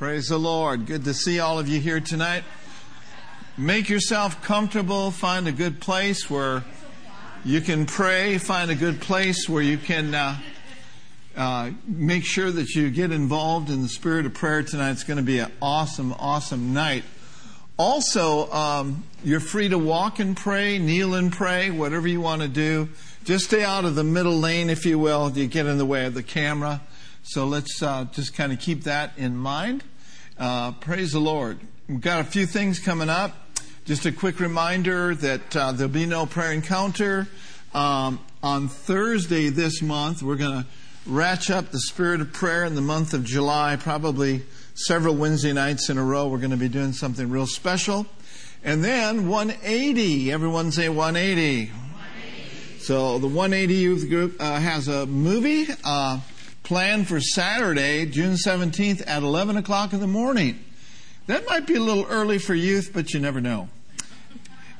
Praise the Lord. Good to see all of you here tonight. Make yourself comfortable. Find a good place where you can pray. Find a good place where you can uh, uh, make sure that you get involved in the spirit of prayer tonight. It's going to be an awesome, awesome night. Also, um, you're free to walk and pray, kneel and pray, whatever you want to do. Just stay out of the middle lane, if you will. You get in the way of the camera. So let's uh, just kind of keep that in mind. Uh, praise the Lord. We've got a few things coming up. Just a quick reminder that uh, there'll be no prayer encounter. Um, on Thursday this month, we're going to ratchet up the spirit of prayer in the month of July, probably several Wednesday nights in a row. We're going to be doing something real special. And then 180. Everyone say 180. 180. So the 180 youth group uh, has a movie. Uh, planned for Saturday, June 17th at 11 o'clock in the morning. That might be a little early for youth, but you never know.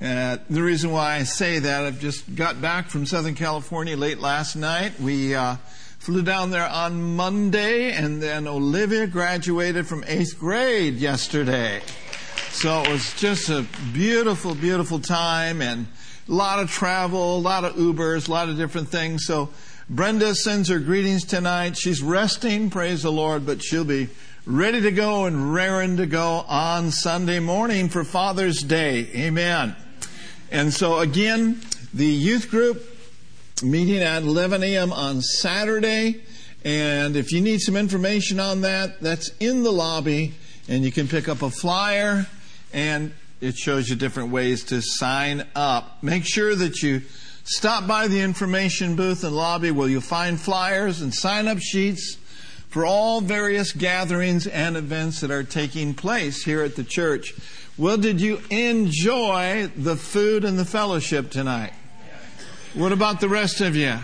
Uh, the reason why I say that, I've just got back from Southern California late last night. We uh, flew down there on Monday, and then Olivia graduated from eighth grade yesterday. So it was just a beautiful, beautiful time, and a lot of travel, a lot of Ubers, a lot of different things. So Brenda sends her greetings tonight. She's resting, praise the Lord, but she'll be ready to go and raring to go on Sunday morning for Father's Day. Amen. And so again, the youth group meeting at 11 a.m. on Saturday. And if you need some information on that, that's in the lobby and you can pick up a flyer and it shows you different ways to sign up. Make sure that you Stop by the information booth and lobby where you'll find flyers and sign up sheets for all various gatherings and events that are taking place here at the church. Well, did you enjoy the food and the fellowship tonight? What about the rest of you?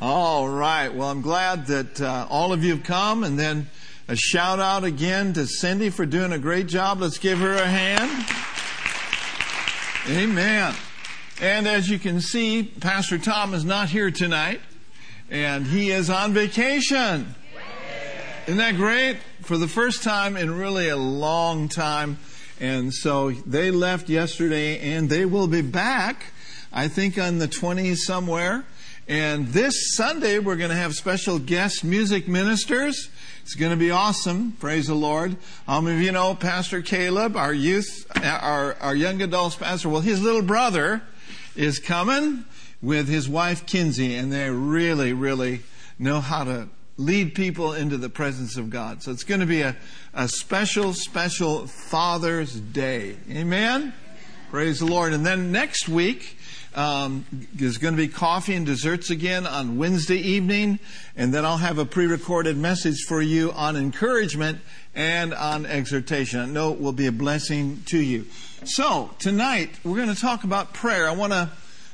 All right. Well, I'm glad that uh, all of you have come. And then a shout out again to Cindy for doing a great job. Let's give her a hand. Amen. And as you can see, Pastor Tom is not here tonight, and he is on vacation. Isn't that great? For the first time in really a long time. And so they left yesterday, and they will be back, I think, on the 20s somewhere. And this Sunday, we're going to have special guest music ministers. It's going to be awesome. Praise the Lord. How many of you know Pastor Caleb, our youth, our, our young adults pastor? Well, his little brother is coming with his wife Kinsey, and they really, really know how to lead people into the presence of God. So it's going to be a, a special, special Father's Day. Amen? Praise the Lord. And then next week, um, there's going to be coffee and desserts again on Wednesday evening, and then I'll have a pre-recorded message for you on encouragement and on exhortation. I know it will be a blessing to you. So, tonight we're going to talk about prayer. I want to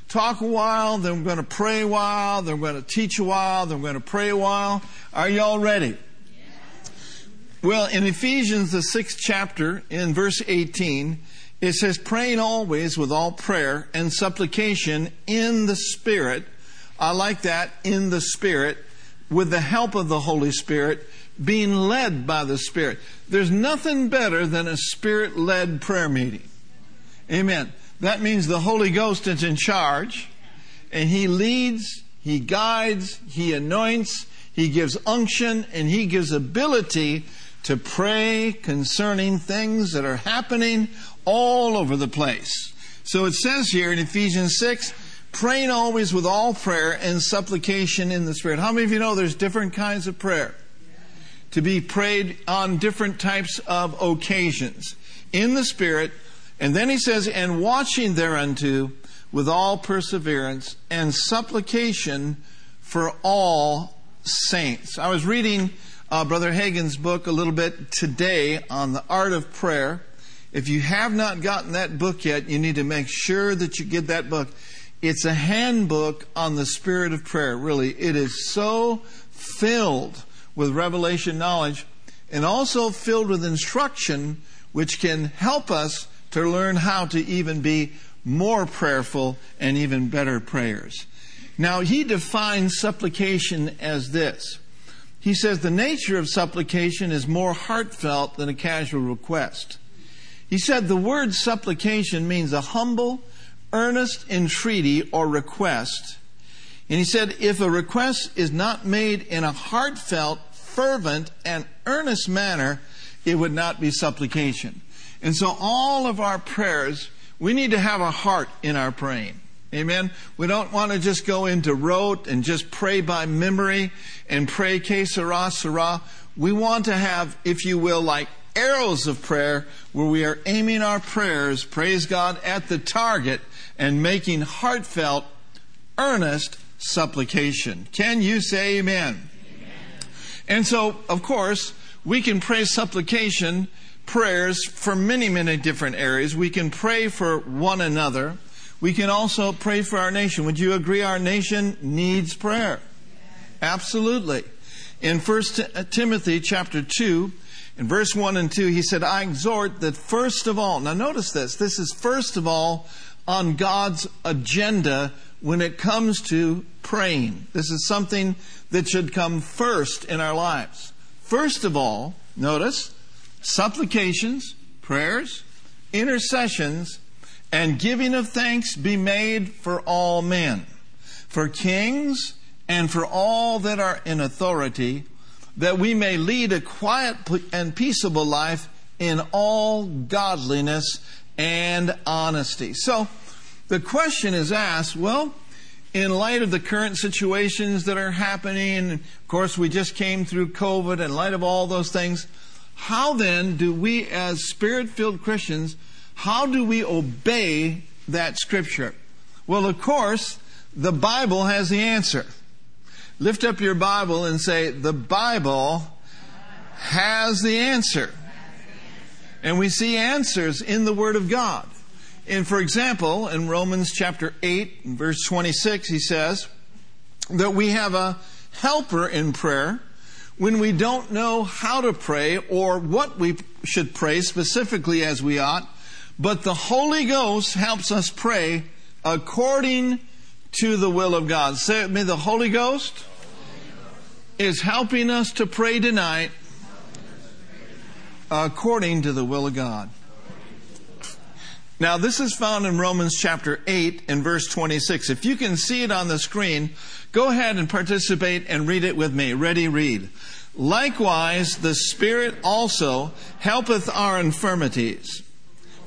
talk a while, then we're going to pray a while, then we're going to teach a while, then we're going to pray a while. Are y'all ready? Well, in Ephesians, the sixth chapter, in verse 18, it says, praying always with all prayer and supplication in the Spirit. I like that, in the Spirit, with the help of the Holy Spirit, being led by the Spirit. There's nothing better than a Spirit led prayer meeting. Amen. That means the Holy Ghost is in charge and He leads, He guides, He anoints, He gives unction, and He gives ability to pray concerning things that are happening all over the place. So it says here in Ephesians 6, praying always with all prayer and supplication in the Spirit. How many of you know there's different kinds of prayer? To be prayed on different types of occasions. In the Spirit, and then he says, and watching thereunto with all perseverance and supplication for all saints. I was reading uh, Brother Hagin's book a little bit today on the art of prayer. If you have not gotten that book yet, you need to make sure that you get that book. It's a handbook on the spirit of prayer, really. It is so filled with revelation knowledge and also filled with instruction which can help us to learn how to even be more prayerful and even better prayers. Now, he defines supplication as this he says the nature of supplication is more heartfelt than a casual request. He said the word supplication means a humble, earnest entreaty or request. And he said if a request is not made in a heartfelt, fervent, and earnest manner, it would not be supplication. And so all of our prayers, we need to have a heart in our praying. Amen. We don't want to just go into rote and just pray by memory and pray que sera, sera. We want to have, if you will, like arrows of prayer where we are aiming our prayers, praise God, at the target and making heartfelt, earnest supplication. Can you say amen? amen? And so, of course, we can pray supplication prayers for many, many different areas. We can pray for one another. We can also pray for our nation. Would you agree our nation needs prayer? Absolutely. In 1 Timothy chapter 2, in verse 1 and 2, he said, I exhort that first of all, now notice this, this is first of all on God's agenda when it comes to praying. This is something that should come first in our lives. First of all, notice, supplications, prayers, intercessions, and giving of thanks be made for all men, for kings, and for all that are in authority, that we may lead a quiet and peaceable life in all godliness and honesty. So, the question is asked, well, in light of the current situations that are happening, of course, we just came through COVID, in light of all those things, how then do we as spirit filled Christians how do we obey that scripture? Well, of course, the Bible has the answer. Lift up your Bible and say, the Bible has the answer. And we see answers in the Word of God. And for example, in Romans chapter 8, verse 26, he says that we have a helper in prayer when we don't know how to pray or what we should pray specifically as we ought. But the Holy Ghost helps us pray according to the will of God. Say with me, the Holy Ghost is helping us to pray tonight according to the will of God. Now, this is found in Romans chapter 8 and verse 26. If you can see it on the screen, go ahead and participate and read it with me. Ready, read. Likewise, the Spirit also helpeth our infirmities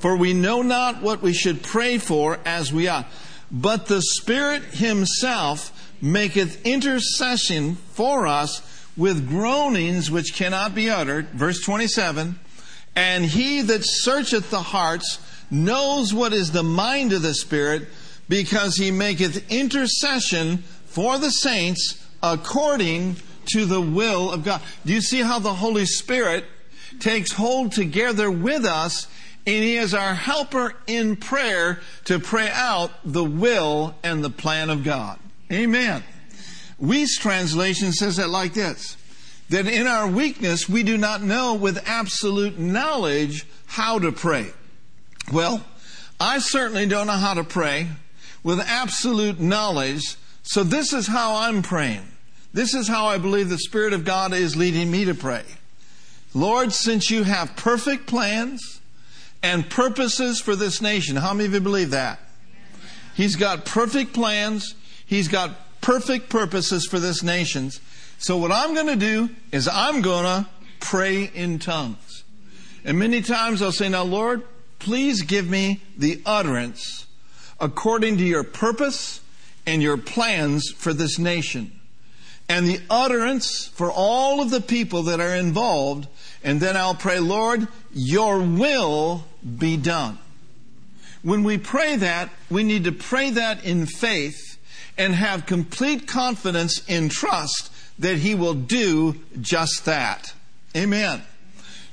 for we know not what we should pray for as we ought. But the Spirit Himself maketh intercession for us with groanings which cannot be uttered. Verse 27. And He that searcheth the hearts knows what is the mind of the Spirit, because He maketh intercession for the saints according to the will of God. Do you see how the Holy Spirit takes hold together with us and He is our helper in prayer to pray out the will and the plan of God. Amen. Wuest translation says it like this that in our weakness we do not know with absolute knowledge how to pray. Well, I certainly don't know how to pray with absolute knowledge, so this is how I'm praying. This is how I believe the Spirit of God is leading me to pray. Lord, since you have perfect plans, and purposes for this nation. How many of you believe that? He's got perfect plans. He's got perfect purposes for this nation. So what I'm going to do is I'm going to pray in tongues. And many times I'll say, now Lord, please give me the utterance according to your purpose and your plans for this nation. And the utterance for all of the people that are involved. And then I'll pray, Lord, your will be done. When we pray that, we need to pray that in faith and have complete confidence in trust that He will do just that. Amen.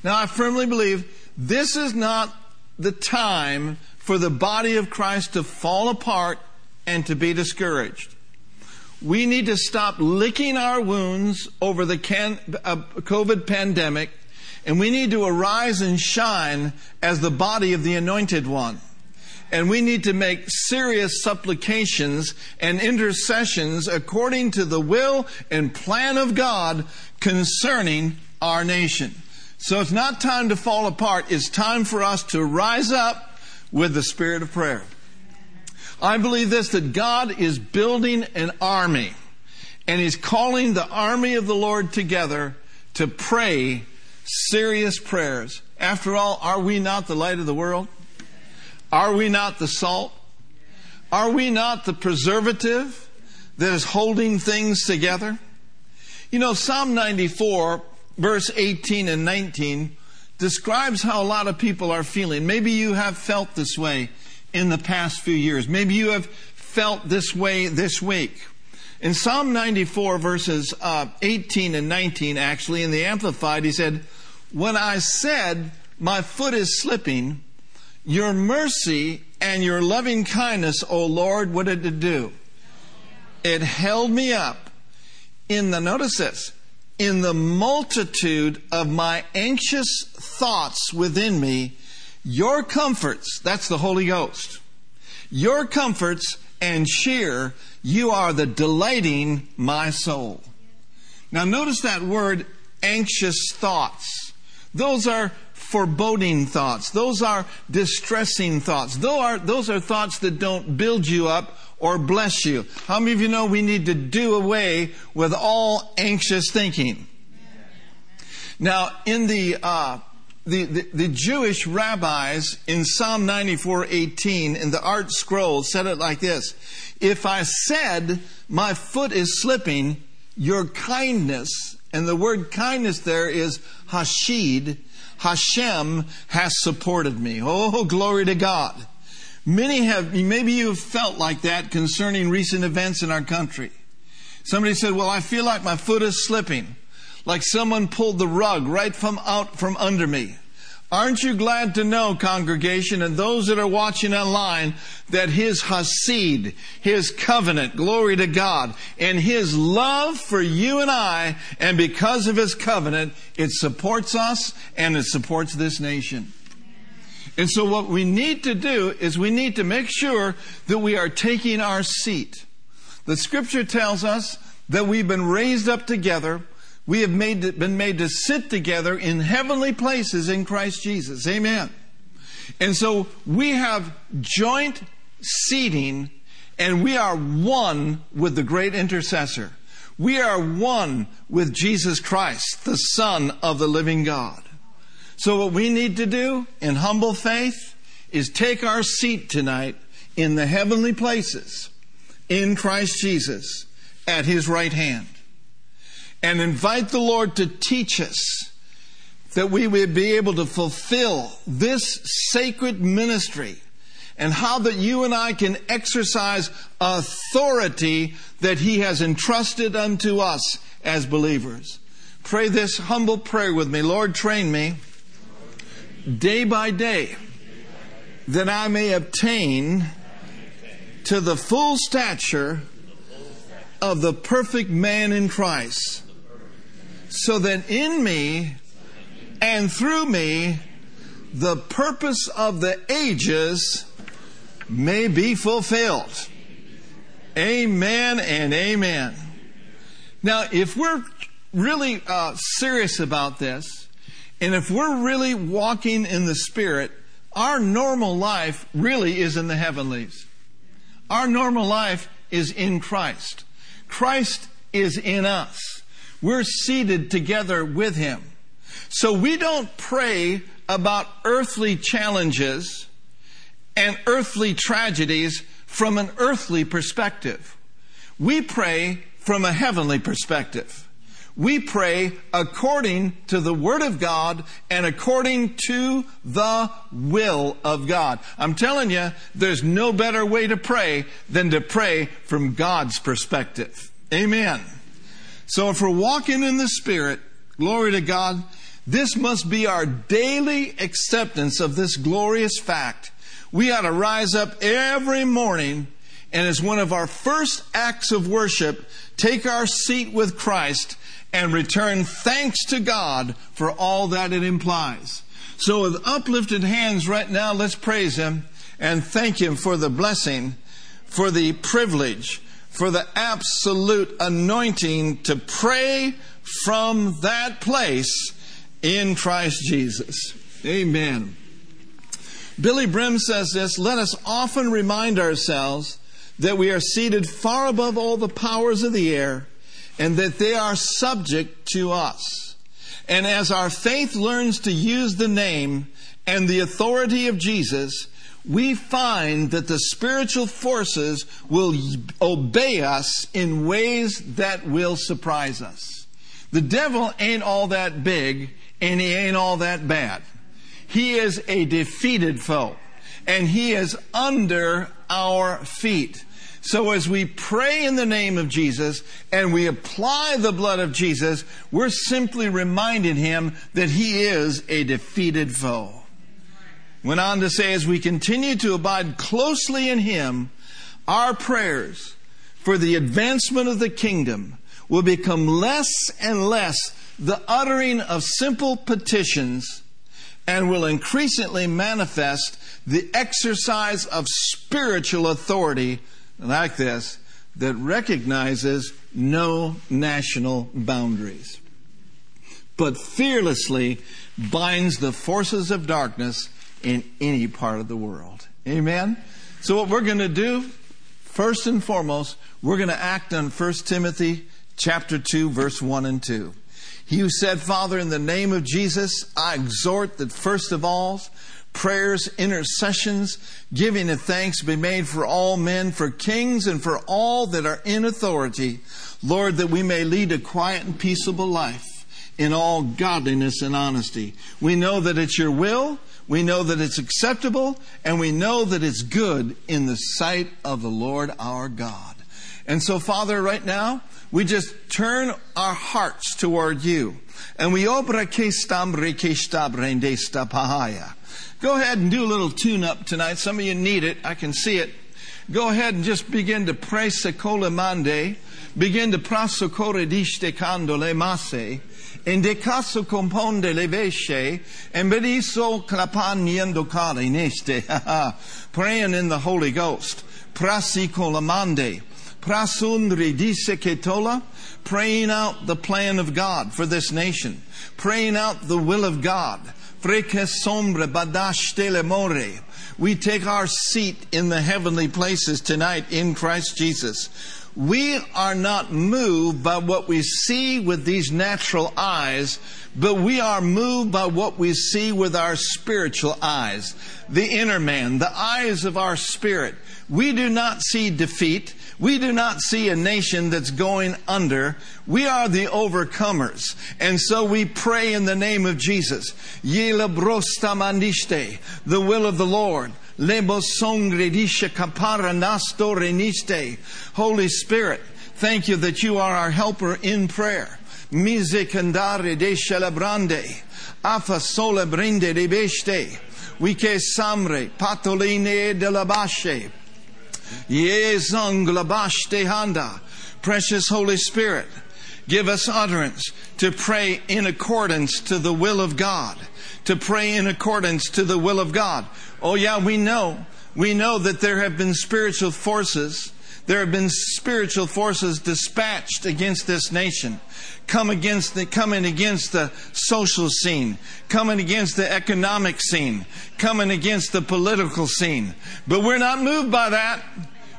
Now, I firmly believe this is not the time for the body of Christ to fall apart and to be discouraged. We need to stop licking our wounds over the uh, COVID pandemic and we need to arise and shine as the body of the anointed one. And we need to make serious supplications and intercessions according to the will and plan of God concerning our nation. So it's not time to fall apart. It's time for us to rise up with the spirit of prayer. I believe this that God is building an army and He's calling the army of the Lord together to pray serious prayers. After all, are we not the light of the world? Are we not the salt? Are we not the preservative that is holding things together? You know, Psalm 94, verse 18 and 19, describes how a lot of people are feeling. Maybe you have felt this way in the past few years. Maybe you have felt this way this week. In Psalm 94, verses uh, 18 and 19, actually, in the Amplified, he said, When I said, My foot is slipping, your mercy and your loving kindness, O Lord, what did it do? It held me up in the, notice this, in the multitude of my anxious thoughts within me, your comforts, that's the Holy Ghost, your comforts and cheer, you are the delighting my soul. Now notice that word anxious thoughts. Those are foreboding thoughts. Those are distressing thoughts. Those are, those are thoughts that don't build you up or bless you. How many of you know we need to do away with all anxious thinking? Now, in the, uh, the, the, the, Jewish rabbis in Psalm 94:18 in the Art Scroll said it like this: If I said my foot is slipping, your kindness, and the word kindness there is hashid, Hashem has supported me. Oh, glory to God. Many have, maybe you've felt like that concerning recent events in our country. Somebody said, well, I feel like my foot is slipping, like someone pulled the rug right from out from under me. Aren't you glad to know, congregation, and those that are watching online, that His Hasid, His covenant, glory to God, and His love for you and I, and because of His covenant, it supports us and it supports this nation. And so what we need to do is we need to make sure that we are taking our seat. The scripture tells us that we've been raised up together. We have made, been made to sit together in heavenly places in Christ Jesus. Amen. And so we have joint seating and we are one with the great intercessor. We are one with Jesus Christ, the Son of the living God. So what we need to do in humble faith is take our seat tonight in the heavenly places in Christ Jesus at his right hand and invite the Lord to teach us that we would be able to fulfill this sacred ministry and how that you and I can exercise authority that he has entrusted unto us as believers. Pray this humble prayer with me. Lord, train me day by day that I may obtain to the full stature of the perfect man in Christ, so that in me and through me the purpose of the ages may be fulfilled. Amen and amen. Now, if we're really uh, serious about this, and if we're really walking in the Spirit, our normal life really is in the heavenlies. Our normal life is in Christ. Christ is in us. We're seated together with Him. So we don't pray about earthly challenges and earthly tragedies from an earthly perspective. We pray from a heavenly perspective we pray according to the Word of God and according to the will of God. I'm telling you, there's no better way to pray than to pray from God's perspective. Amen. So if we're walking in the Spirit, glory to God, this must be our daily acceptance of this glorious fact. We ought to rise up every morning and as one of our first acts of worship, take our seat with Christ and return thanks to God for all that it implies. So with uplifted hands right now, let's praise Him and thank Him for the blessing, for the privilege, for the absolute anointing to pray from that place in Christ Jesus. Amen. Billye Brim says this let us often remind ourselves that we are seated far above all the powers of the air and that they are subject to us. And as our faith learns to use the name and the authority of Jesus, we find that the spiritual forces will obey us in ways that will surprise us. The devil ain't all that big and he ain't all that bad. He is a defeated foe and he is under our feet. So as we pray in the name of Jesus and we apply the blood of Jesus, we're simply reminding him that he is a defeated foe. Went on to say, as we continue to abide closely in him, our prayers for the advancement of the kingdom will become less and less the uttering of simple petitions and will increasingly manifest the exercise of spiritual authority like this that recognizes no national boundaries, but fearlessly binds the forces of darkness in any part of the world. Amen? So, what we're going to do, first and foremost, we're going to act on 1 Timothy chapter 2, verse 1 and 2. He who said, Father, in the name of Jesus, I exhort that first of all, prayers, intercessions, giving of thanks be made for all men, for kings, and for all that are in authority. Lord, that we may lead a quiet and peaceable life in all godliness and honesty. We know that it's your will, we know that it's acceptable, and we know that it's good in the sight of the Lord our God. And so, Father, right now, we just turn our hearts toward you. And we obra que stabrende stapahaya. Go ahead and do a little tune up tonight. Some of you need it. I can see it. Go ahead and just begin to pray secola mande. Begin to prasocore diste candole masse. In de caso componde le vesce. En bediso clapaniendo cale neste. Praying in the Holy Ghost. Prasicola mande. Prasundri dice ketola. Praying out the plan of God for this nation. Praying out the will of God sombra badash telemore. We take our seat in the heavenly places tonight in Christ Jesus. We are not moved by what we see with these natural eyes, but we are moved by what we see with our spiritual eyes. The inner man, the eyes of our spirit. We do not see defeat. We do not see a nation that's going under. We are the overcomers. And so we pray in the name of Jesus. The will of the Lord. Holy Spirit, thank you that you are our helper in prayer. Mise candare de celebrande. Afa sole brinde de beste. We ke samre patoline de la bashe. Precious Holy Spirit, give us utterance to pray in accordance to the will of God. To pray in accordance to the will of God. Oh yeah, we know. We know that there have been spiritual forces. There have been spiritual forces dispatched against this nation come against the, coming against the social scene, coming against the economic scene, coming against the political scene. But we're not moved by that.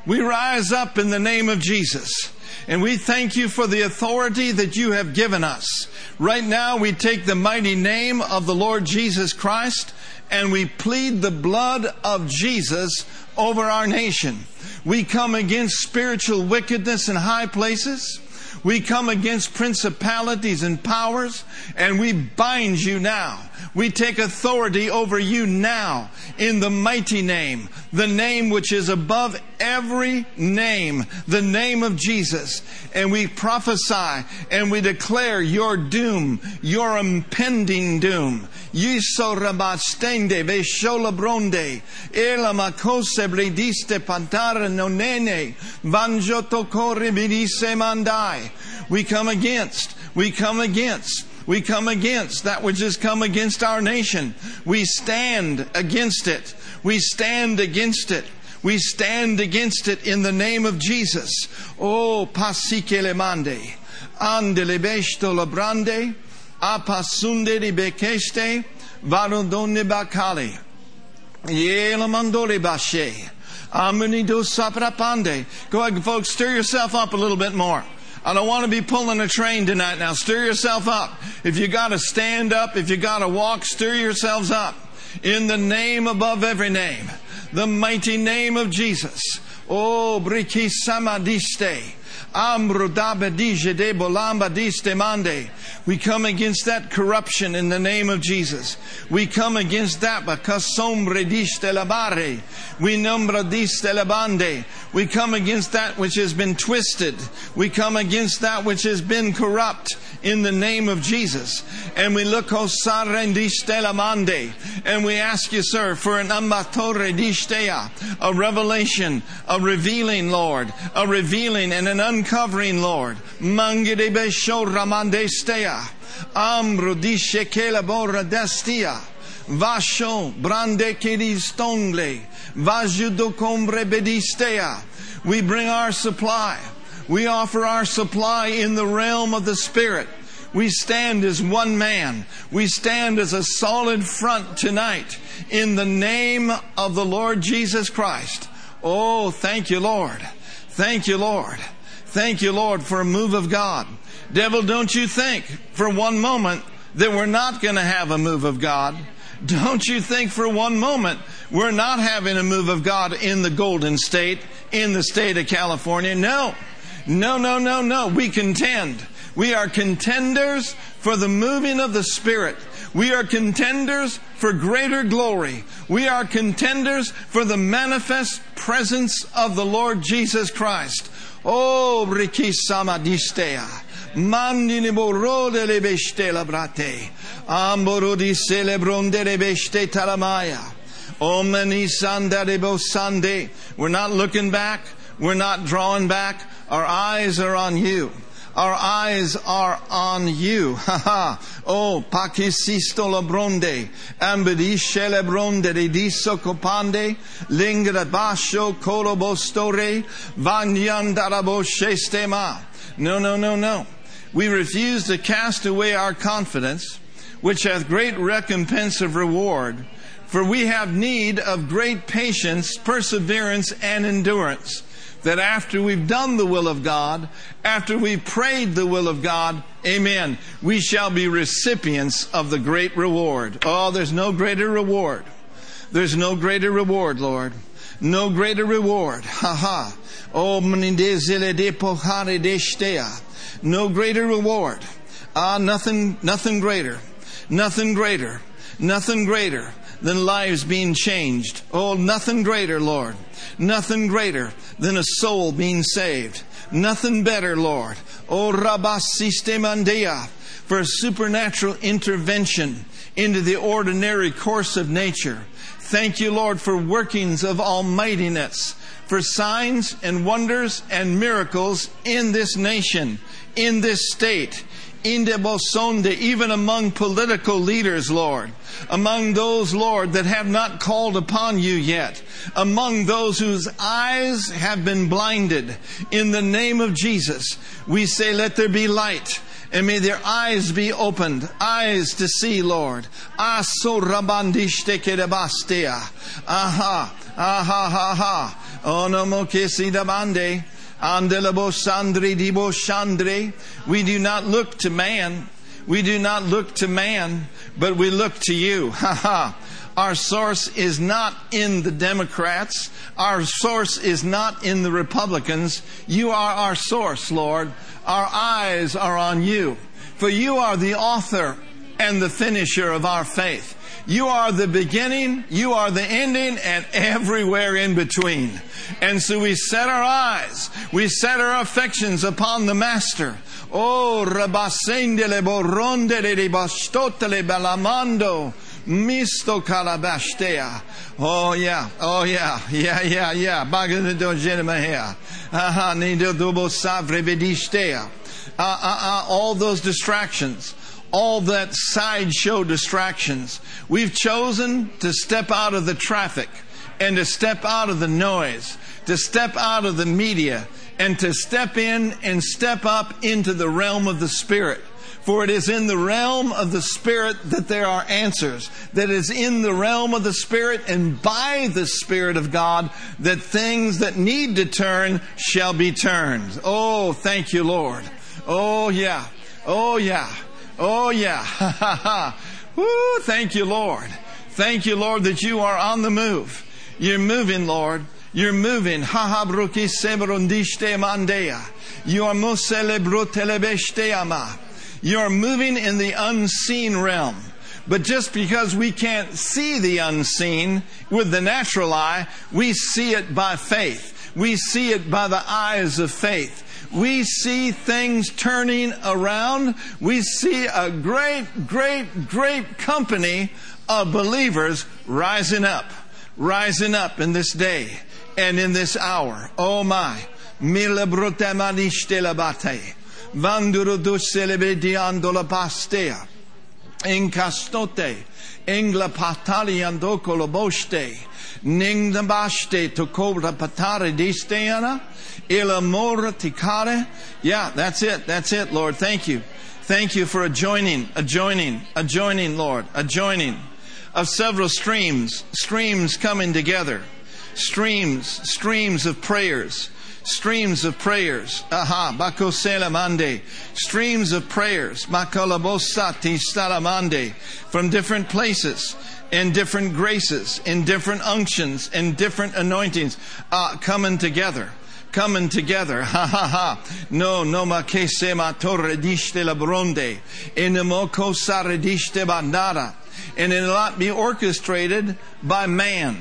We rise up in the name of Jesus. And we thank you for the authority that you have given us. Right now, we take the mighty name of the Lord Jesus Christ and we plead the blood of Jesus over our nation. We come against spiritual wickedness in high places. We come against principalities and powers and we bind you now. We take authority over you now in the mighty name, the name which is above every name, the name of Jesus. And we prophesy and we declare your doom, your impending doom. Pantara nonene. We come against, we come against we come against that which has come against our nation. We stand against it. We stand against it. We stand against it in the name of Jesus. Oh, pasike le mande. Ande le besto le brande. Apasunde di bekeste. Varondone bakali. Yela mandole bashe. Amunido saprapande. Go ahead, folks, stir yourself up a little bit more. I don't want to be pulling a train tonight now. Stir yourself up. If you got to stand up, if you got to walk, stir yourselves up. In the name above every name, the mighty name of Jesus. Oh, briki samadiste. We come against that corruption in the name of Jesus. We come against that because sombre labare. We nombra diste labande. We come against that which has been twisted. We come against that which has been corrupt in the name of Jesus. And we look osarendiste lamande. And we ask you, sir, for an ambatore distea, a revelation, a revealing, Lord, a revealing and an uncovering, Lord. Mangede besho ramande stea. La borra destia. Vasho brande kedistongle. Combre bedistea. We bring our supply. We offer our supply in the realm of the Spirit. We stand as one man. We stand as a solid front tonight in the name of the Lord Jesus Christ. Oh, thank you, Lord. Thank you, Lord. Thank you, Lord, for a move of God. Devil, don't you think for one moment that we're not going to have a move of God. Don't you think for one moment we're not having a move of God in the Golden State, in the state of California? No. No, no, no, no. We contend. We are contenders for the moving of the Spirit. We are contenders for greater glory. We are contenders for the manifest presence of the Lord Jesus Christ. Oh, Riki Samadistea. Mandini borode le beste labrate. Amboro di celebronde le beste talamaya. Omani sanda de bosande. We're not looking back. We're not drawing back. Our eyes are on you. Our eyes are on you. Ha ha. Oh, pakisisto labronde. Ambedisce lebronde de diso copande. Lingra basho colobostore. Vanyandarabo shestema. No, no, no, no. We refuse to cast away our confidence, which hath great recompense of reward. For we have need of great patience, perseverance, and endurance that after we've done the will of God, after we've prayed the will of God, amen, we shall be recipients of the great reward. Oh, there's no greater reward. There's no greater reward, Lord. No greater reward. Ha ha. Oh, no greater reward. Ah, nothing, nothing greater. Nothing greater. Nothing greater than lives being changed. Oh, nothing greater, Lord. Nothing greater than a soul being saved. Nothing better, Lord. Oh, Rabasistemandia, for a supernatural intervention into the ordinary course of nature. Thank you, Lord, for workings of almightiness, for signs and wonders and miracles in this nation, in this state, in Debosonde, even among political leaders, Lord, among those, Lord, that have not called upon you yet, among those whose eyes have been blinded. In the name of Jesus, we say, let there be light. And may their eyes be opened, eyes to see, Lord. Aso rabandishte kedabastea. Aha, aha, ha, ha. Onomo Andelabo shandre. We do not look to man. We do not look to man, but we look to you. Ha ha. Our source is not in the Democrats. Our source is not in the Republicans. You are our source, Lord. Our eyes are on you. For you are the author and the finisher of our faith. You are the beginning, you are the ending, and everywhere in between. And so we set our eyes, we set our affections upon the Master. Oh, rabasendele borondele ribastotele balamando. Misto calabastea. Oh yeah, oh yeah, yeah, yeah, yeah. Bagado genemahea. Aha, nido dubo savre vedistea. Uh, uh, uh, all those distractions all that sideshow distractions. We've chosen to step out of the traffic and to step out of the noise, to step out of the media, and to step in and step up into the realm of the Spirit. For it is in the realm of the Spirit that there are answers. That is in the realm of the Spirit and by the Spirit of God that things that need to turn shall be turned. Oh, thank you, Lord. Oh, yeah. Oh, yeah. Oh, yeah. Woo, thank you, Lord. Thank you, Lord, that you are on the move. You're moving, Lord. You're moving. Ha ha mandea. You are ama. You're moving in the unseen realm. But just because we can't see the unseen with the natural eye, we see it by faith. We see it by the eyes of faith. We see things turning around. We see a great, great, great company of believers rising up, rising up in this day and in this hour. Oh my. Encastote. Engla patali andoko boste. Ning the baste to cobra patare disteana. Il amor ticare. Yeah, that's it. That's it, Lord. Thank you. Thank you for adjoining, adjoining, a joining, a joining, Lord, adjoining of several streams, streams coming together, streams, streams of prayers, streams of prayers. Aha, bakosela mande. Streams of prayers. Makolabosati stalamande. From different places, in different graces, in different unctions, in different anointings, uh, coming together. Coming together. Ha ha ha. No, no ma che se ma torre diste la bronde. Enemoko sarediste bandada. And it will not be orchestrated by man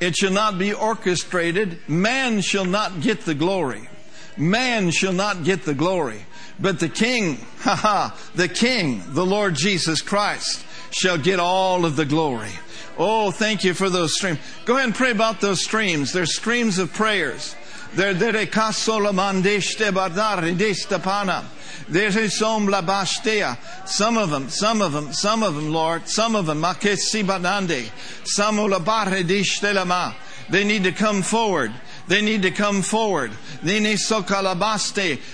it shall not be orchestrated. Man shall not get the glory. Man shall not get the glory. But the King, ha ha, the King, the Lord Jesus Christ, shall get all of the glory. Oh, thank you for those streams. Go ahead and pray about those streams. They're streams of prayers. They're. Some of them, some of them, some of them, Lord, some of them, they need to come forward. They need to come forward.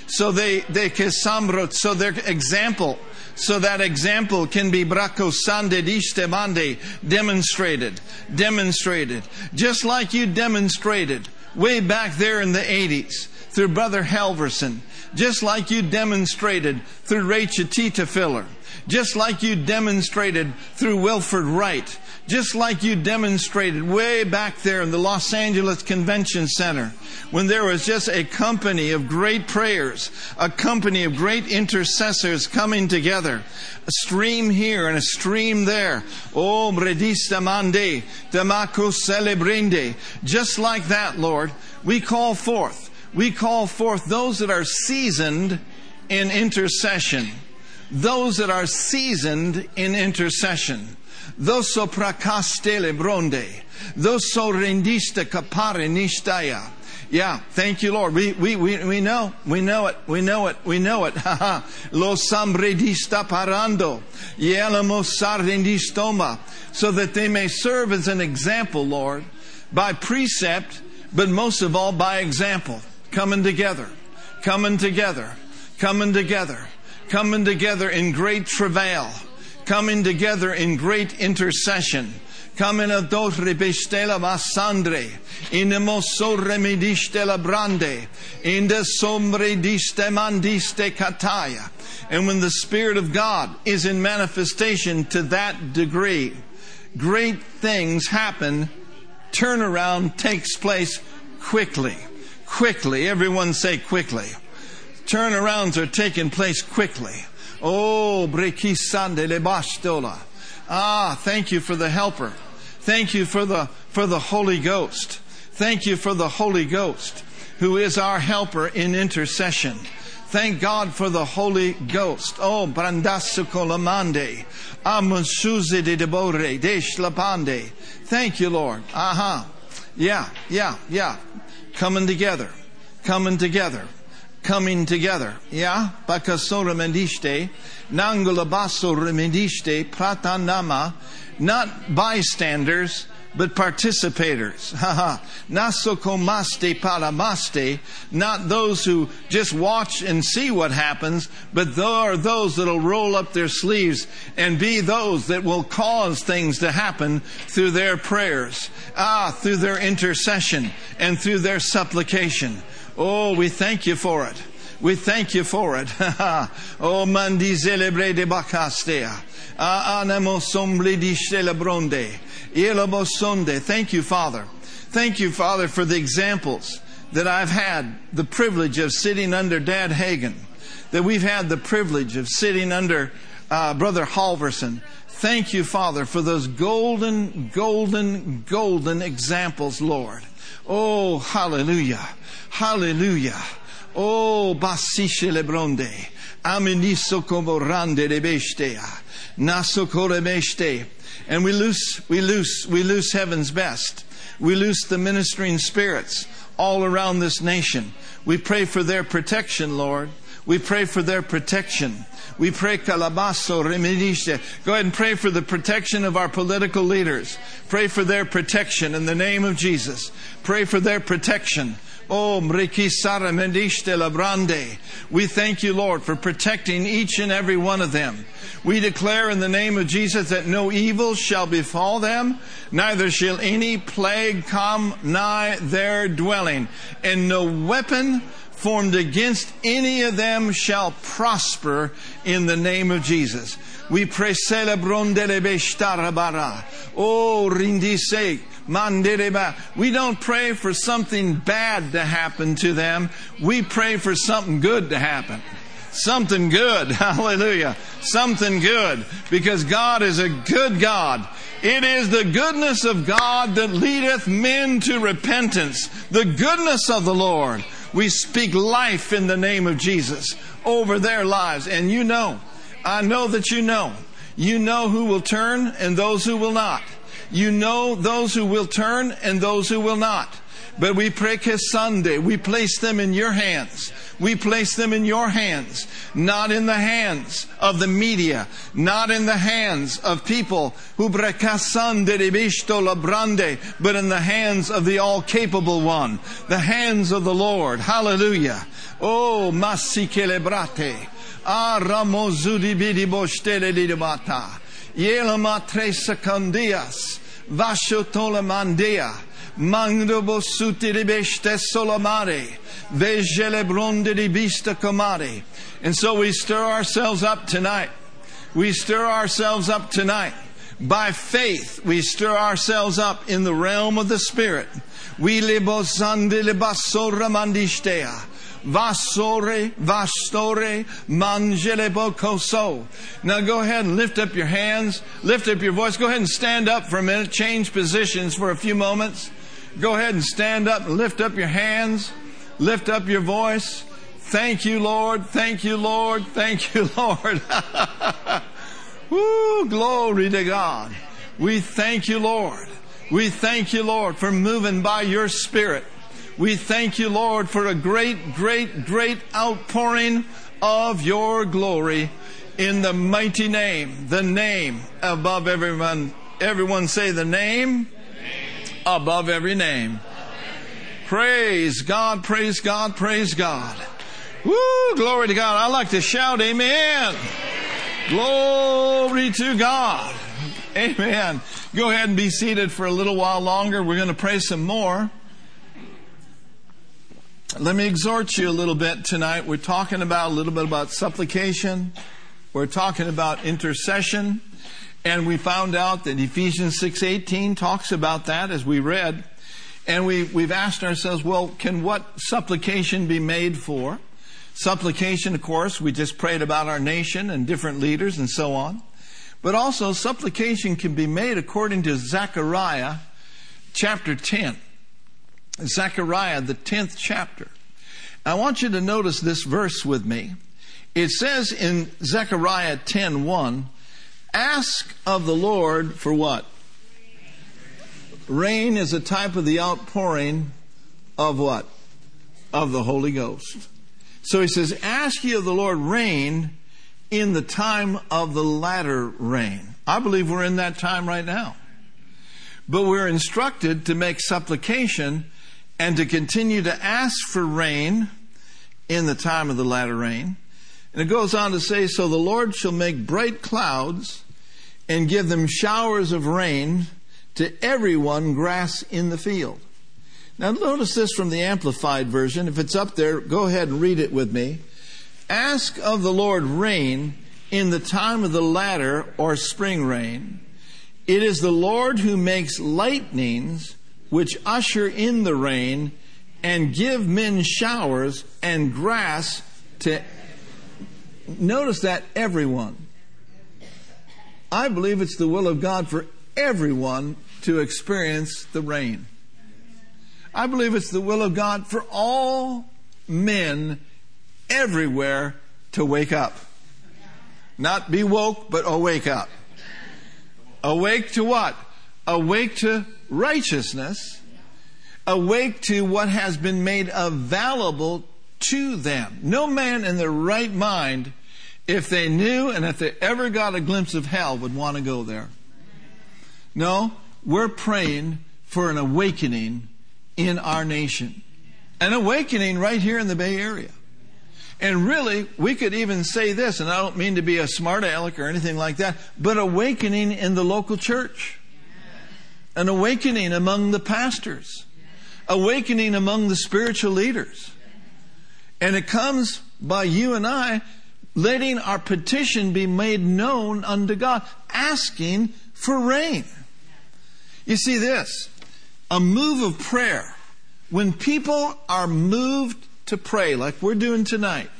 So they, they so their example, so that example can be brako sande mande demonstrated, demonstrated. Just like you demonstrated way back there in the 80s through Brother Halverson just like you demonstrated through Rachel Tita Filler, just like you demonstrated through Wilford Wright, just like you demonstrated way back there in the Los Angeles Convention Center, when there was just a company of great prayers, a company of great intercessors coming together, a stream here and a stream there. Oh, Bredista Mande, Damaco Celebrinde. Just like that, Lord, we call forth we call forth those that are seasoned in intercession. Those that are seasoned in intercession. Those so prakastele bronde. Those so rendista capare nishtaya. Yeah, thank you, Lord. We, we, we, we know, we know it, we know it, we know it. Lo sambredista parando. Yelamo sardendistoma. So that they may serve as an example, Lord, by precept, but most of all by example coming together, coming together, coming together, coming together in great travail, coming together in great intercession. Coming a dos rebestela masandre, in the mosso remedistela brande, in the sombre diste mandiste kataya. And when the Spirit of God is in manifestation to that degree, great things happen, turnaround takes place quickly quickly. Everyone say quickly. Turnarounds are taking place quickly. Oh, brekisande lebastola. Ah, thank you for the helper. Thank you for the, for the Holy Ghost. Thank you for the Holy Ghost who is our helper in intercession. Thank God for the Holy Ghost. Oh, brandasuko lamande. Amonsuze de debore. De shlapande. Thank you, Lord. Aha. Yeah, yeah, yeah coming together, coming together, coming together. Yeah? Bakaso remendiste, nangula baso remendiste, pratanama, not bystanders, but participators. Nasokomaste palamaste, not those who just watch and see what happens, but there are those that'll roll up their sleeves and be those that will cause things to happen through their prayers, ah, through their intercession and through their supplication. Oh, we thank you for it. We thank you for it. oh, mandi celebre de bacastea. Anamo somble di celebronde. Thank you, Father. Thank you, Father, for the examples that I've had the privilege of sitting under Dad Hagin, that we've had the privilege of sitting under uh, Brother Halverson. Thank you, Father, for those golden, golden, golden examples, Lord. Oh, hallelujah. Hallelujah. Oh, basisce lebronde. Ameniso como rande de bestea. Naso meste. And we loose, we loose, we loose heaven's best. We loose the ministering spirits all around this nation. We pray for their protection, Lord. We pray for their protection. We pray calabaso remedisce. Go ahead and pray for the protection of our political leaders. Pray for their protection in the name of Jesus. Pray for their protection. Oh, Mrikisara Mendishte Labrande. We thank you, Lord, for protecting each and every one of them. We declare in the name of Jesus that no evil shall befall them, neither shall any plague come nigh their dwelling, and no weapon formed against any of them shall prosper in the name of Jesus. We pray celebrondelebeshtarabara. Oh, rindise. We don't pray for something bad to happen to them. We pray for something good to happen. Something good. Hallelujah. Something good. Because God is a good God. It is the goodness of God that leadeth men to repentance. The goodness of the Lord. We speak life in the name of Jesus over their lives. And you know, I know that you know. You know who will turn and those who will not. You know those who will turn and those who will not. But we pray Sunday. We place them in your hands. We place them in your hands, not in the hands of the media, not in the hands of people who labrande, but in the hands of the all capable one, the hands of the Lord. Hallelujah. Oh, masi celebrate. Ah, ramozudi bidi bostele lidibata. Yelama tres secondias. Vashotola mandea. Mangdo bosuti ribeste solamare. Vejele bronde ribista comare. And so we stir ourselves up tonight. We stir ourselves up tonight. By faith, we stir ourselves up in the realm of the Spirit. We libosande libasora mandistea. Vasore, vastore, mangele bocoso. Now go ahead and lift up your hands, lift up your voice. Go ahead and stand up for a minute, change positions for a few moments. Go ahead and stand up and lift up your hands, lift up your voice. Thank you, Lord. Thank you, Lord. Thank you, Lord. Woo, glory to God. We thank you, Lord. We thank you, Lord, for moving by your Spirit. We thank you, Lord, for a great, great, great outpouring of your glory in the mighty name, the name above everyone. Everyone say the name above every name. Praise God, praise God, praise God. Woo, glory to God. I like to shout amen. Glory to God. Amen. Go ahead and be seated for a little while longer. We're going to pray some more. Let me exhort you a little bit tonight. We're talking about a little bit about supplication. We're talking about intercession. And we found out that Ephesians 6:18 talks about that as we read. And we, we've asked ourselves, well, can what supplication be made for? Supplication, of course, we just prayed about our nation and different leaders and so on. But also, supplication can be made according to Zechariah chapter 10. Zechariah, the 10th chapter. I want you to notice this verse with me. It says in Zechariah 10:1, "Ask of the Lord for what? Rain is a type of the outpouring of what? Of the Holy Ghost. So he says, "Ask ye of the Lord rain in the time of the latter rain." I believe we're in that time right now. But we're instructed to make supplication and to continue to ask for rain in the time of the latter rain. And it goes on to say, So the Lord shall make bright clouds and give them showers of rain to everyone grass in the field. Now notice this from the Amplified Version. If it's up there, go ahead and read it with me. Ask of the Lord rain in the time of the latter or spring rain. It is the Lord who makes lightnings which usher in the rain and give men showers and grass to notice that everyone i believe it's the will of god for everyone to experience the rain. I believe it's the will of god for all men everywhere to wake up. Not be woke but awake up. Awake to what? Awake to righteousness. Awake to what has been made available to them. No man in their right mind, if they knew and if they ever got a glimpse of hell, would want to go there. No, we're praying for an awakening in our nation. An awakening right here in the Bay Area. And really, we could even say this, and I don't mean to be a smart aleck or anything like that, but awakening in the local church. An awakening among the pastors awakening among the spiritual leaders. And it comes by you and I letting our petition be made known unto God, asking for rain. You see this, a move of prayer. When people are moved to pray, like we're doing tonight,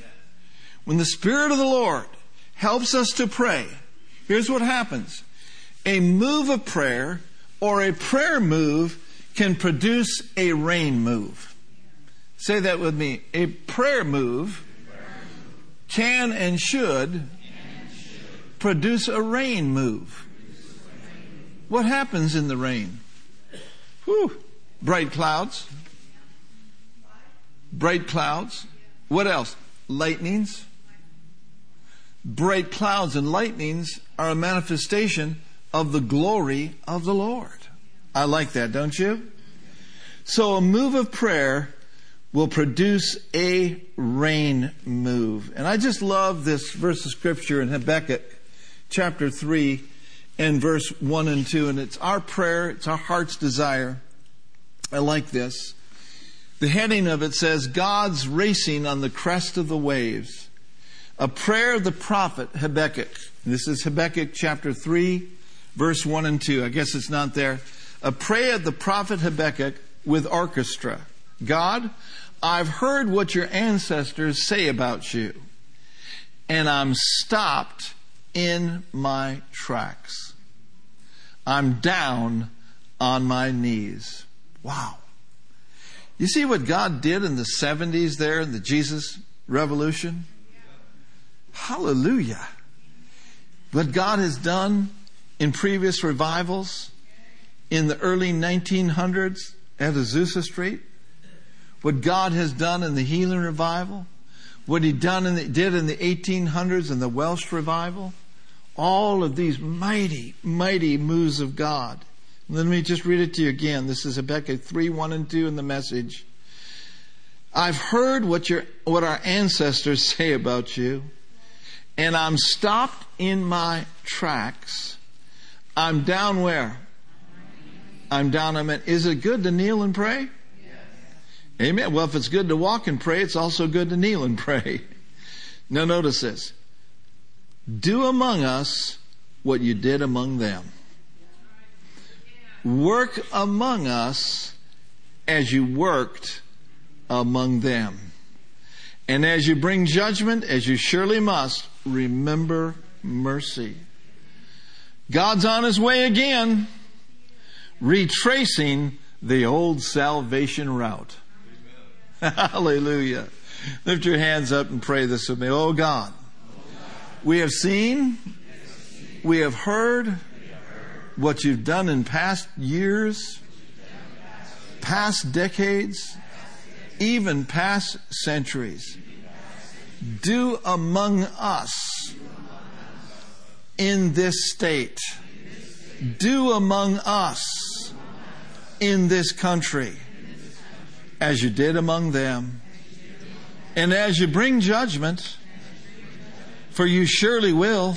when the Spirit of the Lord helps us to pray, here's what happens. A move of prayer or a prayer move can produce a rain move. Say that with me. A prayer move can and should produce a rain move. What happens in the rain? Whew. Bright clouds. Bright clouds. What else? Lightnings. Bright clouds and lightnings are a manifestation of the glory of the Lord. I like that, don't you? So a move of prayer will produce a rain move. And I just love this verse of scripture in Habakkuk chapter 3 and verse 1 and 2. And it's our prayer, it's our heart's desire. I like this. The heading of it says, God's racing on the crest of the waves. A prayer of the prophet Habakkuk. This is Habakkuk chapter 3, verse 1 and 2. I guess it's not there a prayer of the prophet Habakkuk with orchestra. God, I've heard what your ancestors say about you, and I'm stopped in my tracks. I'm down on my knees. Wow. You see what God did in the 70s there in the Jesus revolution? Hallelujah. What God has done in previous revivals in the early 1900s at Azusa Street, what God has done in the healing revival, what He done in the, did in the 1800s in the Welsh revival, all of these mighty, mighty moves of God. Let me just read it to you again. This is Habakkuk 3, 1 and 2 in the message. I've heard what your, what our ancestors say about you, and I'm stopped in my tracks. I'm down where? I'm down. I mean, is it good to kneel and pray? Amen. Well, if it's good to walk and pray, it's also good to kneel and pray. Now, notice this. Do among us what you did among them. Work among us as you worked among them. And as you bring judgment, as you surely must, remember mercy. God's on his way again retracing the old salvation route. Hallelujah. Lift your hands up and pray this with me. Oh God, we have seen, we have heard what you've done in past years, past decades, even past centuries. Do among us in this state. Do among us in this country as you did among them. And as you bring judgment, for you surely will,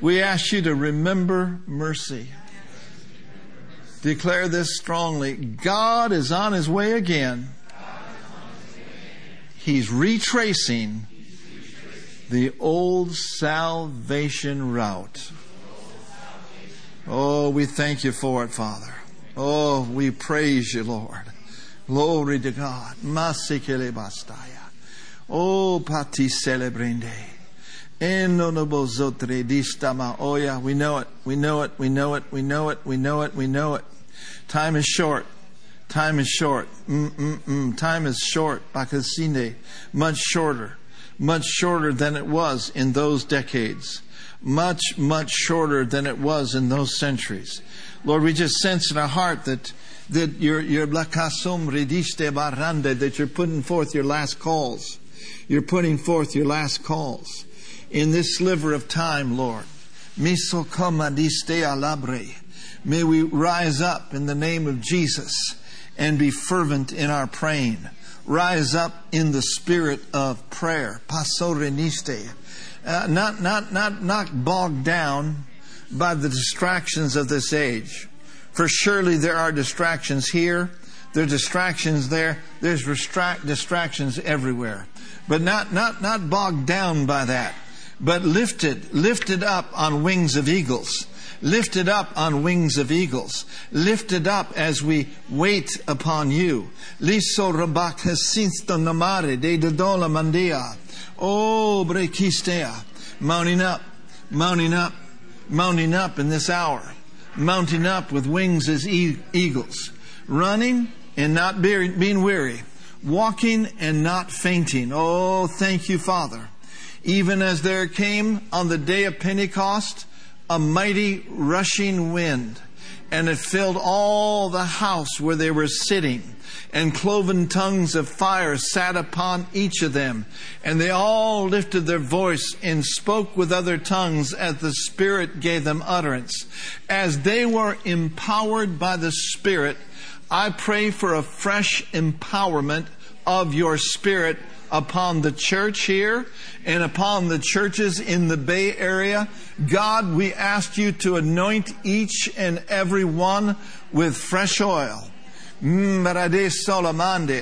we ask you to remember mercy. Declare this strongly. God is on his way again. He's retracing the old salvation route. Oh, we thank you for it, Father. Oh, we praise you, Lord. Glory to God. Masikele bastaya. Oh, pati celebrende. Oh yeah, we know it, we know it, we know it, we know it, we know it, we know it. Time is short. Time is short. Mm-mm-mm. Time is short. Bakasine. Much shorter. Much shorter than it was in those decades. Much, much shorter than it was in those centuries. Lord, we just sense in our heart that that you're, you're that you're putting forth your last calls. You're putting forth your last calls in this sliver of time, Lord. May we rise up in the name of Jesus and be fervent in our praying. Rise up in the spirit of prayer. Pasoreniste. Uh, not, not, not, not bogged down by the distractions of this age. For surely there are distractions here, there are distractions there, there's distractions everywhere. But not, not, not bogged down by that, but lifted, lifted up on wings of eagles. Lifted up on wings of eagles. Lifted up as we wait upon you. Liso rabak namare de dodola mandia. Oh, brekistea. Mounting up, mounting up, mounting up in this hour mounting up with wings as e- eagles, running and not be- being weary, walking and not fainting. Oh, thank you, Father. Even as there came on the day of Pentecost a mighty rushing wind, and it filled all the house where they were sitting and cloven tongues of fire sat upon each of them. And they all lifted their voice and spoke with other tongues as the Spirit gave them utterance. As they were empowered by the Spirit, I pray for a fresh empowerment of your Spirit upon the church here and upon the churches in the Bay Area. God, we ask you to anoint each and every one with fresh oil mm,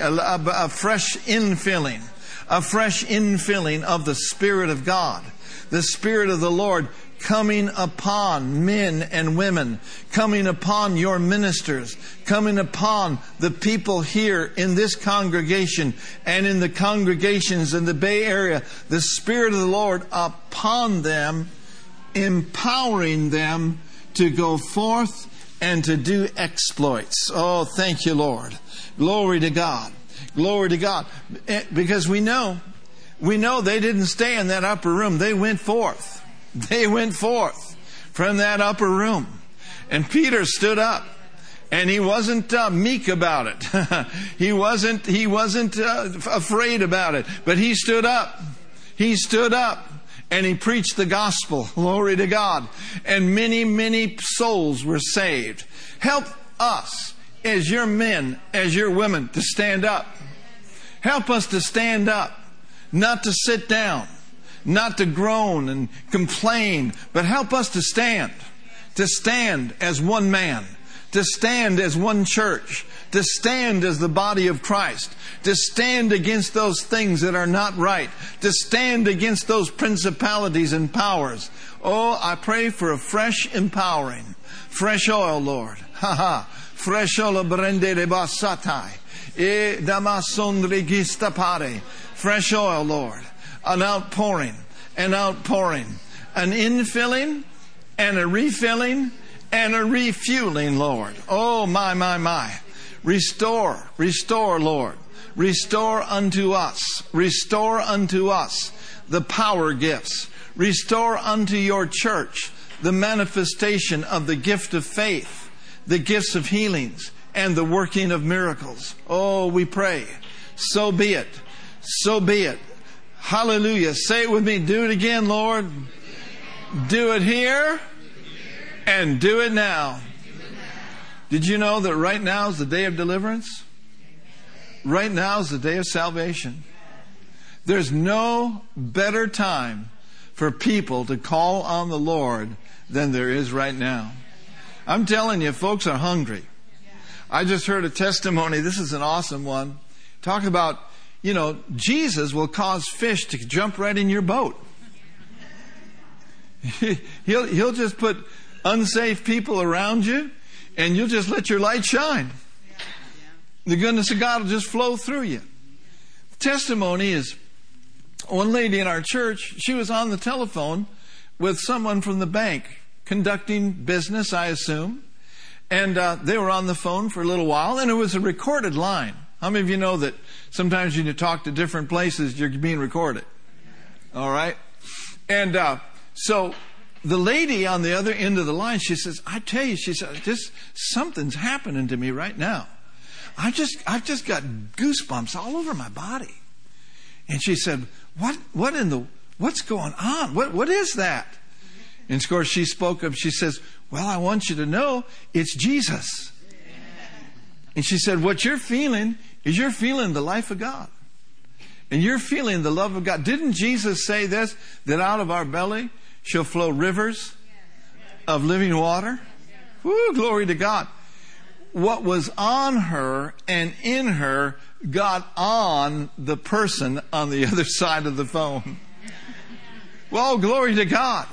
a, a fresh infilling, a fresh infilling of the Spirit of God, the Spirit of the Lord coming upon men and women, coming upon your ministers, coming upon the people here in this congregation and in the congregations in the Bay Area, the Spirit of the Lord upon them, empowering them to go forth and to do exploits. Oh, thank you, Lord. Glory to God. Glory to God. Eh, because we know, we know they didn't stay in that upper room. They went forth. They went forth from that upper room. And Peter stood up and he wasn't uh, meek about it. he wasn't, he wasn't uh, afraid about it, but he stood up. He stood up and he preached the gospel. Glory to God. And many, many souls were saved. Help us as your men, as your women to stand up. Help us to stand up, not to sit down, not to groan and complain, but help us to stand, to stand as one man, to stand as one church, to stand as the body of Christ, to stand against those things that are not right, to stand against those principalities and powers. Oh, I pray for a fresh empowering, fresh oil, Lord. Ha ha. Fresh oil brende rebasatai. E damason regista pare. Fresh oil, Lord. An outpouring, an outpouring, an infilling and a refilling and a refueling, Lord. Oh, my, my, my. Restore, restore, Lord. Restore unto us, restore unto us the power gifts. Restore unto your church the manifestation of the gift of faith, the gifts of healings, and the working of miracles. Oh, we pray. So be it. So be it. Hallelujah. Say it with me. Do it again, Lord. Do it here and do it now. Did you know that right now is the day of deliverance? Right now is the day of salvation. There's no better time for people to call on the Lord than there is right now. I'm telling you, folks are hungry. I just heard a testimony. This is an awesome one. Talk about, you know, Jesus will cause fish to jump right in your boat. he'll, he'll just put unsafe people around you and you'll just let your light shine. The goodness of God will just flow through you. Testimony is one lady in our church, she was on the telephone with someone from the bank conducting business, I assume. And uh, they were on the phone for a little while, and it was a recorded line. How many of you know that sometimes when you talk to different places, you're being recorded? All right? And uh, so the lady on the other end of the line, she says, I tell you, she said, just something's happening to me right now. I just, I've just got goosebumps all over my body. And she said, what, what in the, what's going on? What, what is that? And of course, she spoke up. She says, Well, I want you to know it's Jesus. And she said, What you're feeling is you're feeling the life of God. And you're feeling the love of God. Didn't Jesus say this? That out of our belly shall flow rivers of living water? Woo, glory to God. What was on her and in her got on the person on the other side of the phone. Well, glory to God.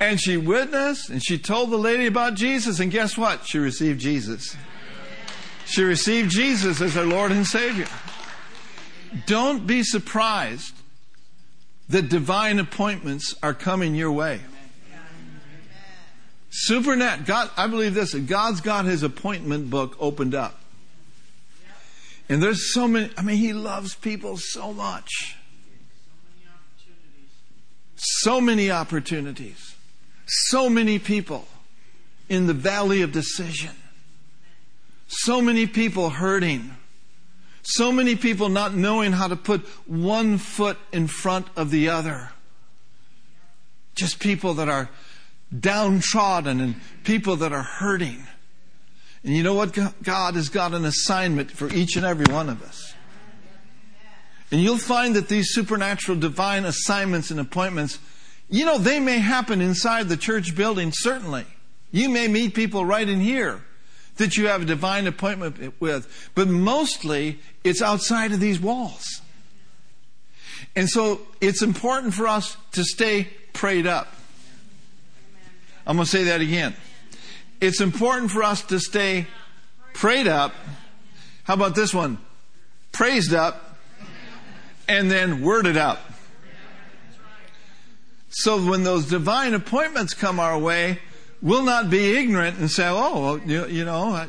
And she witnessed and she told the lady about Jesus, and guess what? She received Jesus. She received Jesus as her Lord and Savior. Don't be surprised that divine appointments are coming your way. Supernat, God, I believe this, God's got his appointment book opened up. And there's so many, I mean, he loves people so much. So many opportunities. So many people in the valley of decision. So many people hurting. So many people not knowing how to put one foot in front of the other. Just people that are downtrodden and people that are hurting. And you know what? God has got an assignment for each and every one of us. And you'll find that these supernatural divine assignments and appointments you know, they may happen inside the church building, certainly. You may meet people right in here that you have a divine appointment with, but mostly it's outside of these walls. And so it's important for us to stay prayed up. I'm going to say that again. It's important for us to stay prayed up. How about this one? Praised up and then worded up. So when those divine appointments come our way, we'll not be ignorant and say, oh, you, you know,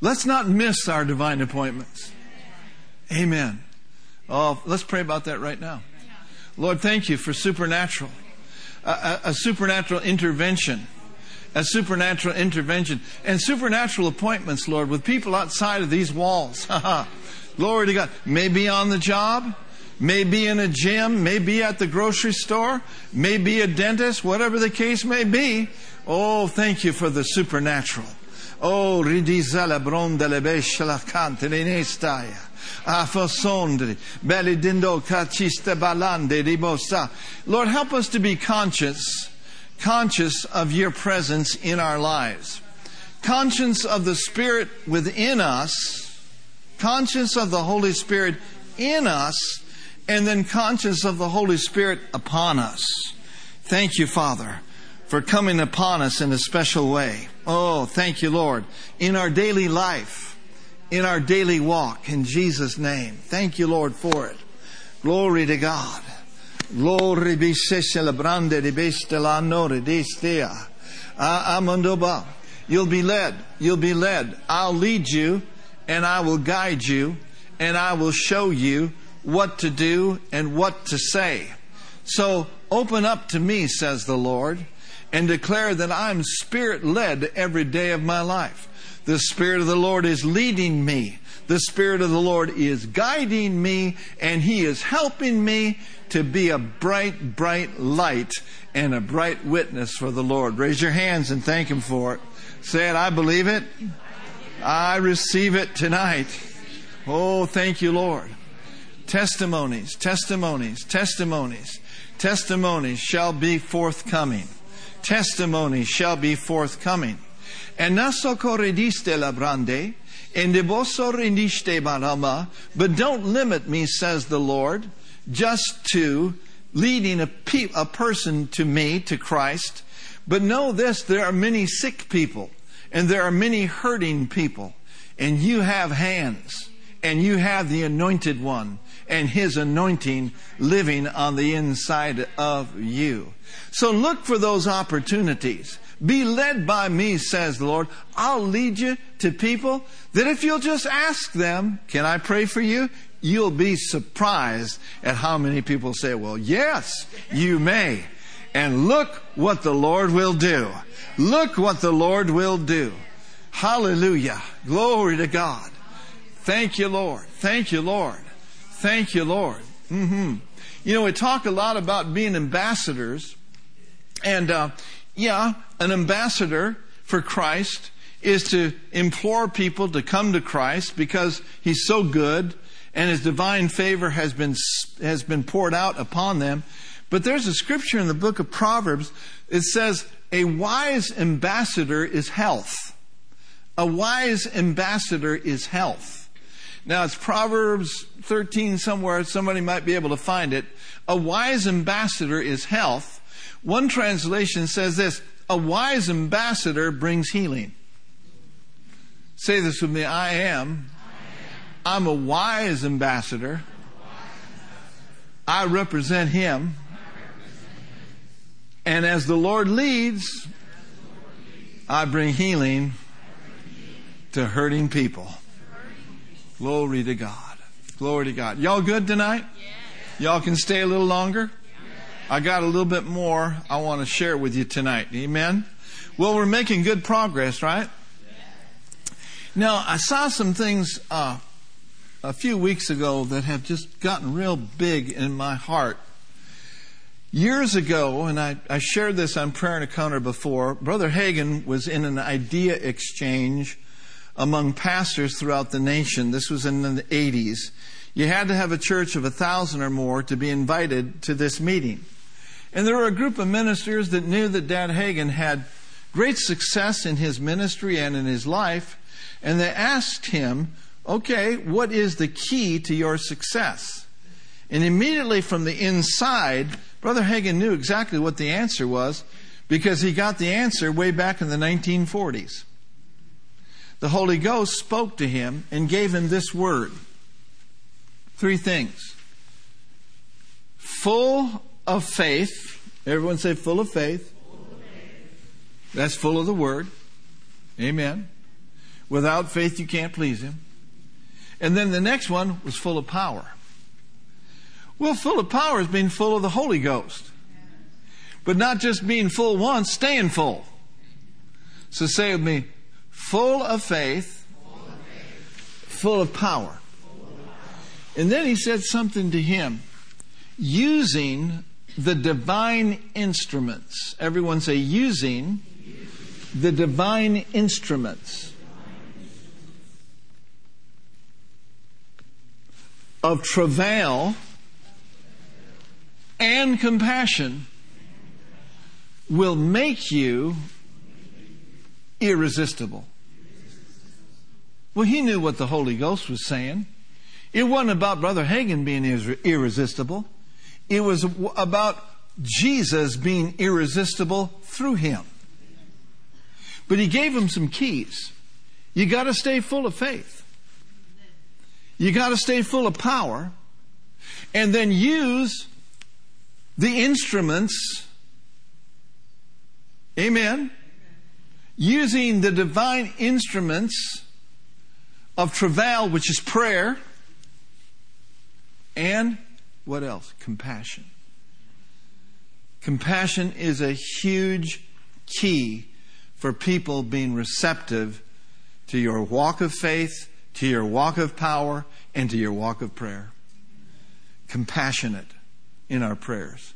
let's not miss our divine appointments. Amen. Oh, let's pray about that right now. Lord, thank you for supernatural, a, a, a supernatural intervention a supernatural intervention and supernatural appointments, Lord, with people outside of these walls. Glory to God. Maybe on the job, may be in a gym, may be at the grocery store, may be a dentist, whatever the case may be. Oh, thank you for the supernatural. Oh, ridizala brondele beshala cante nestaya. Afosondri, ah, belidindo kachiste balande ribosa. Lord, help us to be conscious, conscious of your presence in our lives. Conscious of the Spirit within us, conscious of the Holy Spirit in us, and then conscious of the Holy Spirit upon us. Thank you, Father, for coming upon us in a special way. Oh, thank you, Lord, in our daily life, in our daily walk, in Jesus' name. Thank you, Lord, for it. Glory to God. Glory be celebrande di bestelano di stea. Amandoba. You'll be led. You'll be led. I'll lead you and I will guide you and I will show you what to do and what to say. So open up to me, says the Lord, and declare that I'm spirit led every day of my life. The Spirit of the Lord is leading me. The Spirit of the Lord is guiding me, and He is helping me to be a bright, bright light and a bright witness for the Lord. Raise your hands and thank Him for it. Say it, I believe it. I receive it tonight. Oh, thank you, Lord. Testimonies, testimonies, testimonies, testimonies shall be forthcoming. Testimonies shall be forthcoming. And naso corrediste labrande, and deboso rendiste barama, but don't limit me, says the Lord, just to leading a, pe- a person to me, to Christ. But know this, there are many sick people and there are many hurting people and you have hands and you have the anointed one and his anointing living on the inside of you. So look for those opportunities. Be led by me, says the Lord. I'll lead you to people that if you'll just ask them, can I pray for you? You'll be surprised at how many people say, well, yes, you may. And look what the Lord will do. Look what the Lord will do. Hallelujah. Glory to God. Thank you, Lord. Thank you, Lord. Thank you, Lord. Mm-hmm. You know, we talk a lot about being ambassadors. And, uh, yeah, an ambassador for Christ is to implore people to come to Christ because He's so good and His divine favor has been, has been poured out upon them. But there's a scripture in the book of Proverbs. It says, a wise ambassador is health. A wise ambassador is health. Now it's Proverbs 13 somewhere. Somebody might be able to find it. A wise ambassador is health. One translation says this, a wise ambassador brings healing. Say this with me. I am. I'm a wise ambassador. I represent him. And as the Lord leads, I bring healing to hurting people. Glory to God. Glory to God. Y'all good tonight? Y'all can stay a little longer? I got a little bit more I want to share with you tonight. Amen? Well, we're making good progress, right? Now, I saw some things uh, a few weeks ago that have just gotten real big in my heart. Years ago, and I, I shared this on Prayer and Encounter before, Brother Hagin was in an idea exchange among pastors throughout the nation. This was in the 80s. You had to have a church of a thousand or more to be invited to this meeting. And there were a group of ministers that knew that Dad Hagin had great success in his ministry and in his life, and they asked him, okay, what is the key to your success? And immediately from the inside, Brother Hagin knew exactly what the answer was because he got the answer way back in the 1940s. The Holy Ghost spoke to him and gave him this word. Three things. Full of faith. Everyone say full of faith. Full of faith. That's full of the word. Amen. Without faith, you can't please him. And then the next one was full of power. Well, full of power is being full of the Holy Ghost. But not just being full once, staying full. So say with me, full of faith, full of power. And then he said something to him, using the divine instruments. Everyone say, using the divine instruments of travail and compassion will make you irresistible. Well, he knew what the Holy Ghost was saying. It wasn't about Brother Hagin being irresistible. It was about Jesus being irresistible through him. But he gave him some keys. You got to stay full of faith. You got to stay full of power and then use the instruments, amen, using the divine instruments of travail, which is prayer, and what else? Compassion. Compassion is a huge key for people being receptive to your walk of faith, to your walk of power, and to your walk of prayer. Compassionate in our prayers,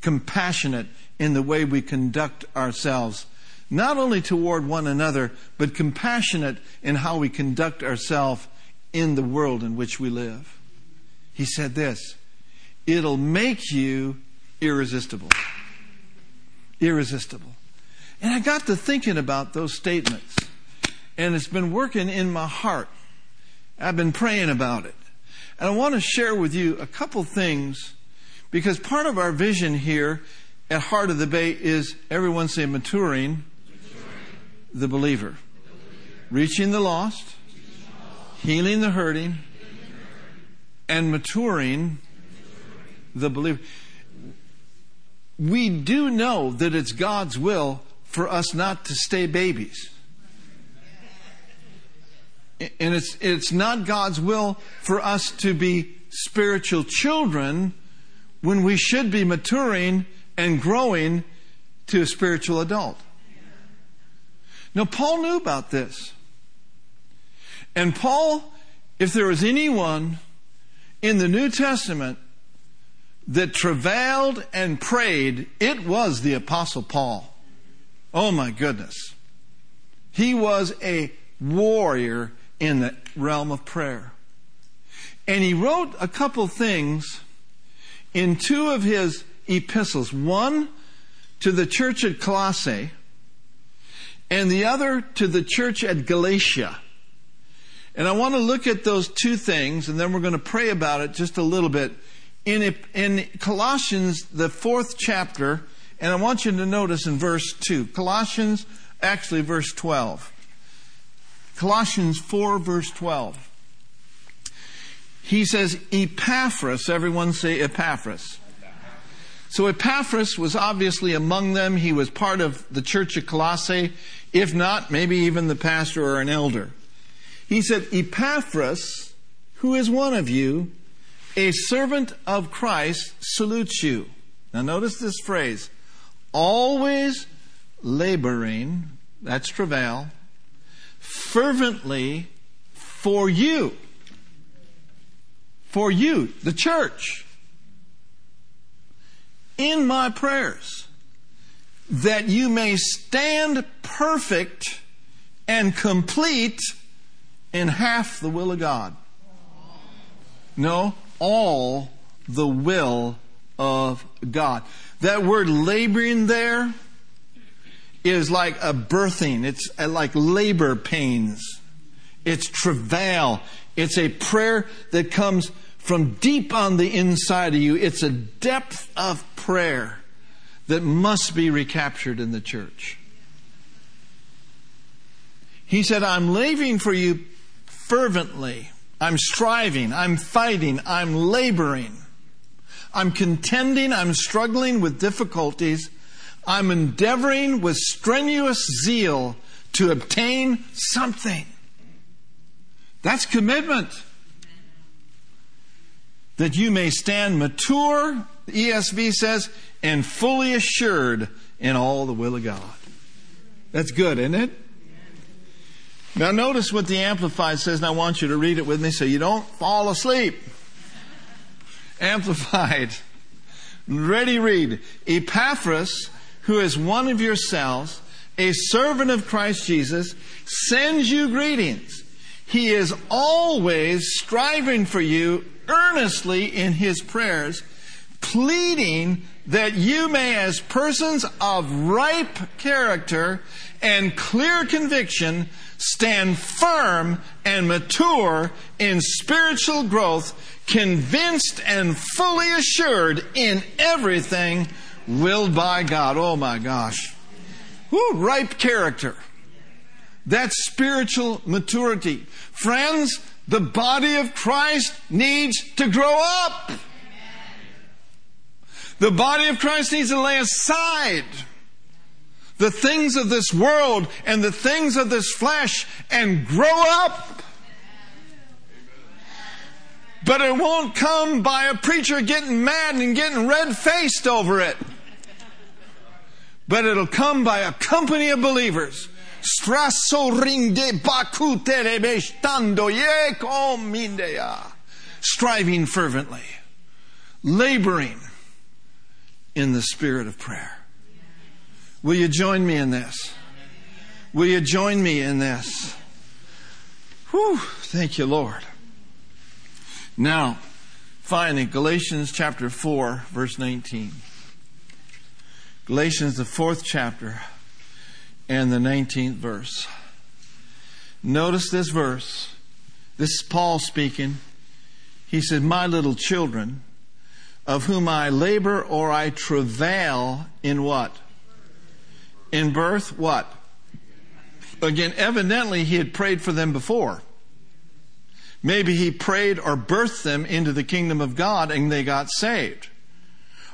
compassionate in the way we conduct ourselves, not only toward one another, but compassionate in how we conduct ourselves in the world in which we live. He said this it'll make you irresistible. Irresistible. And I got to thinking about those statements, and it's been working in my heart. I've been praying about it. And I want to share with you a couple things because part of our vision here at Heart of the Bay is everyone say maturing, the believer, reaching the lost, healing the hurting, and maturing the believer. We do know that it's God's will for us not to stay babies. And it's, it's not God's will for us to be spiritual children when we should be maturing and growing to a spiritual adult. Now, Paul knew about this. And Paul, if there was anyone in the New Testament that travailed and prayed, it was the Apostle Paul. Oh my goodness. He was a warrior in the realm of prayer. And he wrote a couple things in two of his epistles. One to the church at Colossae and the other to the church at Galatia. And I want to look at those two things and then we're going to pray about it just a little bit. In, in Colossians, the fourth chapter, and I want you to notice in verse 2, Colossians, actually verse 12. Colossians 4 verse 12. He says, Epaphras, everyone say Epaphras. So Epaphras was obviously among them. He was part of the church of Colossae, if not, maybe even the pastor or an elder. He said, Epaphras, who is one of you, a servant of Christ, salutes you. Now notice this phrase, always laboring, that's travail, fervently for you. For you, the church. In my prayers. That you may stand perfect and complete in half the will of God. No, all the will of God. That word laboring there is like a birthing. It's like labor pains. It's travail. It's a prayer that comes from deep on the inside of you. It's a depth of prayer that must be recaptured in the church. He said, I'm laboring for you fervently. I'm striving. I'm fighting. I'm laboring. I'm contending. I'm struggling with difficulties I'm endeavoring with strenuous zeal to obtain something. That's commitment. That you may stand mature, the ESV says, and fully assured in all the will of God. That's good, isn't it? Now notice what the Amplified says, and I want you to read it with me so you don't fall asleep. Amplified. Ready, read. Epaphras who is one of yourselves, a servant of Christ Jesus, sends you greetings. He is always striving for you earnestly in his prayers, pleading that you may, as persons of ripe character and clear conviction, stand firm and mature in spiritual growth, convinced and fully assured in everything willed by God. Oh my gosh. Woo, ripe character. That's spiritual maturity. Friends, the body of Christ needs to grow up. The body of Christ needs to lay aside the things of this world and the things of this flesh and grow up. But it won't come by a preacher getting mad and getting red faced over it but it'll come by a company of believers. Striving fervently, laboring in the spirit of prayer. Will you join me in this? Will you join me in this? Whew, thank you, Lord. Now, finally, Galatians chapter 4, verse 19. Galatians, the fourth chapter, and the 19th verse. Notice this verse. This is Paul speaking. He said, My little children, of whom I labor or I travail in what? In birth, what? Again, evidently he had prayed for them before. Maybe he prayed or birthed them into the kingdom of God and they got saved.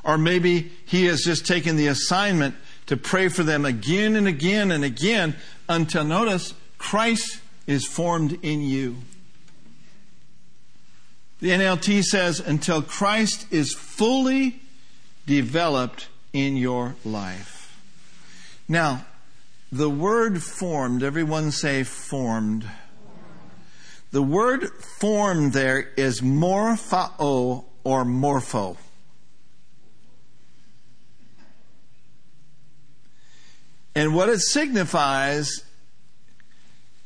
Or maybe he has just taken the assignment to pray for them again and again and again until, notice, Christ is formed in you. The NLT says, until Christ is fully developed in your life. Now, the word formed, everyone say formed. The word formed there is morphao or morpho. And what it signifies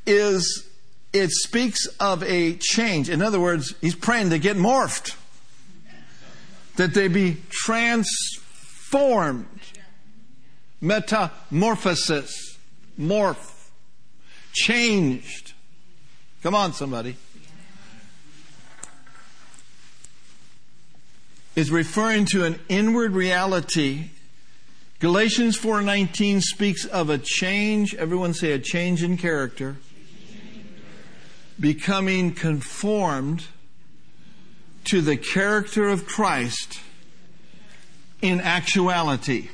is it speaks of a change. In other words, he's praying to get morphed, that they be transformed. Metamorphosis, morph, changed. Come on, somebody. Is referring to an inward reality. Galatians 4:19 speaks of a change, everyone say a change in character. Becoming conformed to the character of Christ in actuality,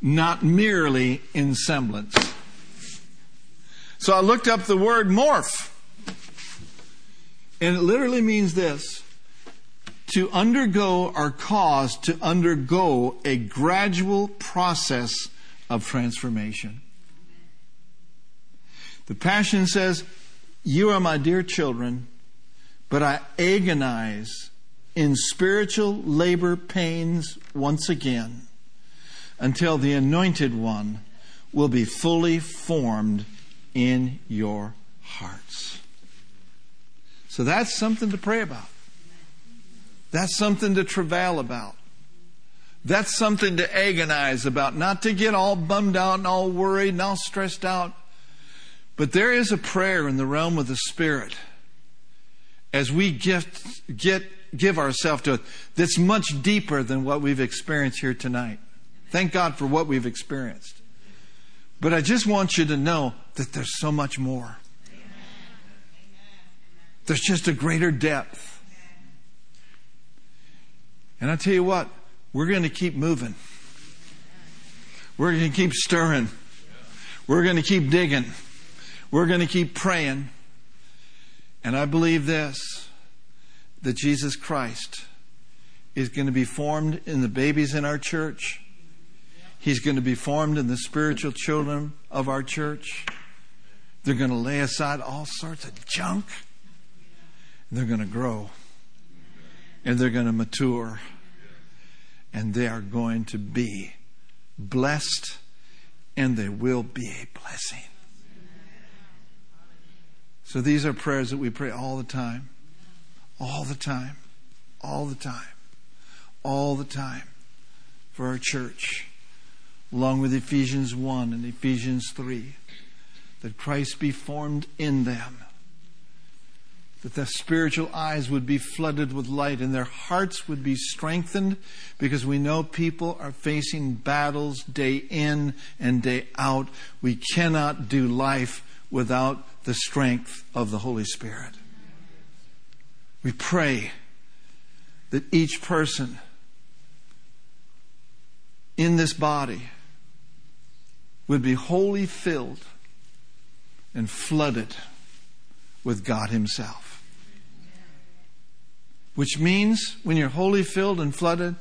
not merely in semblance. So I looked up the word morph, and it literally means this to undergo or cause to undergo a gradual process of transformation. The Passion says, you are my dear children, but I agonize in spiritual labor pains once again until the anointed one will be fully formed in your hearts. So that's something to pray about. That's something to travail about. That's something to agonize about, not to get all bummed out and all worried and all stressed out but there is a prayer in the realm of the Spirit as we get, get, give ourselves to it that's much deeper than what we've experienced here tonight. Thank God for what we've experienced. But I just want you to know that there's so much more. There's just a greater depth. And I tell you what, we're going to keep moving. We're going to keep stirring. We're going to keep digging. We're going to keep praying. And I believe this that Jesus Christ is going to be formed in the babies in our church. He's going to be formed in the spiritual children of our church. They're going to lay aside all sorts of junk. They're going to grow. And they're going to mature. And they are going to be blessed. And they will be a blessing. So these are prayers that we pray all the time. All the time. All the time. All the time for our church. Along with Ephesians 1 and Ephesians 3. That Christ be formed in them. That their spiritual eyes would be flooded with light and their hearts would be strengthened because we know people are facing battles day in and day out. We cannot do life without the strength of the Holy Spirit. We pray that each person in this body would be wholly filled and flooded with God Himself. Which means when you're wholly filled and flooded,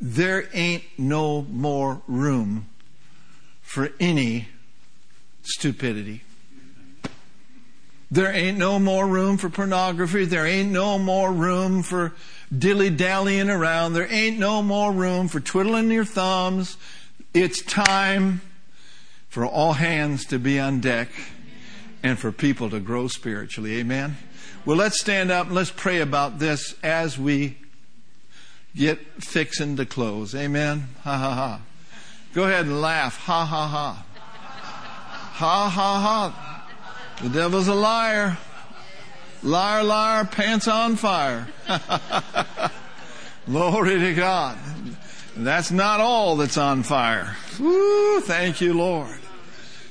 there ain't no more room for any stupidity. There ain't no more room for pornography. There ain't no more room for dilly dallying around. There ain't no more room for twiddling your thumbs. It's time for all hands to be on deck and for people to grow spiritually. Amen. Well, let's stand up and let's pray about this as we get fixing to close. Amen. Ha ha ha. Go ahead and laugh. Ha ha ha. Ha ha ha. The devil's a liar. Liar, liar, pants on fire. Glory to God. That's not all that's on fire. Woo, thank you, Lord.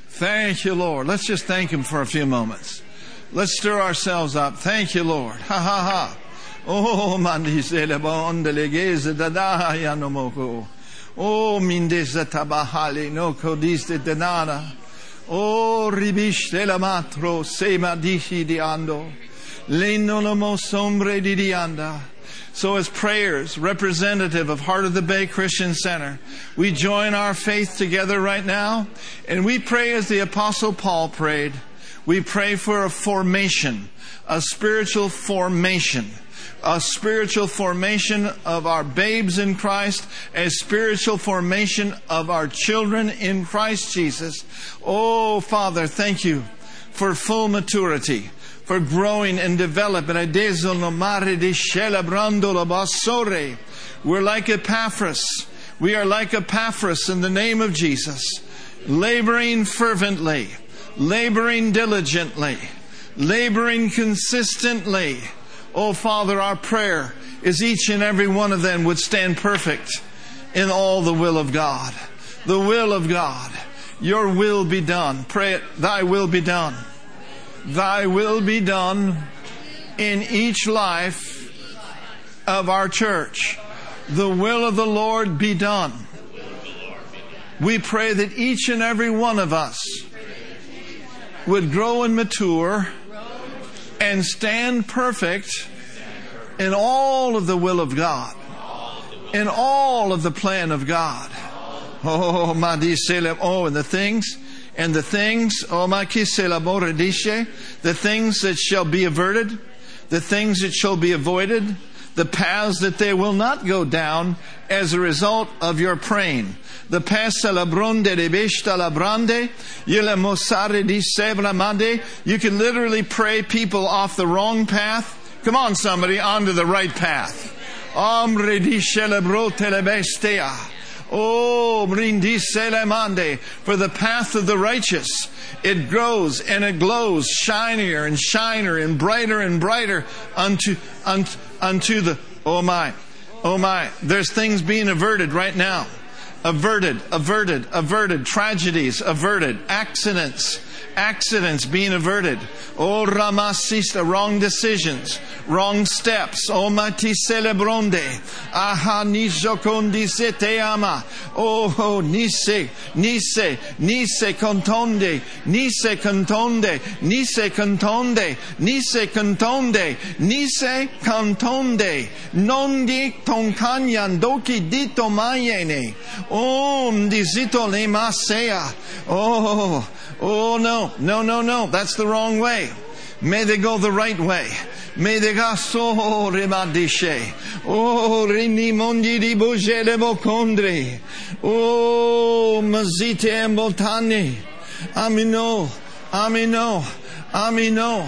Thank you, Lord. Let's just thank Him for a few moments. Let's stir ourselves up. Thank you, Lord. Ha ha ha. Oh, mandise oh, le bonde legese dadaya no moko. Oh, mindese tabahali no codiste denana. Oh, ribiste la matro se madici diando. Lenolamo sombre di dianda. So, as prayers, representative of Heart of the Bay Christian Center, we join our faith together right now, and we pray as the Apostle Paul prayed. We pray for a formation, a spiritual formation, a spiritual formation of our babes in Christ, a spiritual formation of our children in Christ Jesus. Oh, Father, thank you for full maturity for growing and developing. We're like Epaphras. We are like Epaphras in the name of Jesus, laboring fervently, laboring diligently, laboring consistently. Oh, Father, our prayer is each and every one of them would stand perfect in all the will of God. The will of God. Your will be done. Pray it, thy will be done. Thy will be done in each life of our church. The will of the Lord be done. We pray that each and every one of us would grow and mature and stand perfect in all of the will of God, in all of the plan of God. Oh, my oh, and the things and the things, oh my oh, the things that shall be averted, the things that shall be avoided, the paths that they will not go down as a result of your praying. The labronde de mosare di. You can literally pray people off the wrong path. Come on, somebody, onto the right path. Oh, mande, for the path of the righteous. It grows and it glows shinier and shinier and brighter and brighter unto, unto, unto the, oh my, oh my. There's things being averted right now. Averted, averted, averted. Tragedies averted. Accidents accidents being averted. Oh, Ramasista, wrong decisions, wrong steps. Oh, Mati celebronde. Aha, nijocondi te ama. Oh, nise, nise, nise contonde, nise contonde, nise contonde, nise contonde, nise contonde. Non di toncanyan doki dito mayene. Oh, dizito le masea. Oh, Oh, no, no, no, no. That's the wrong way. May they go the right way. May they go so remadishe. Oh, rini mondi di boje de bocondre. Oh, mazite embotani. Amino, amino, amino,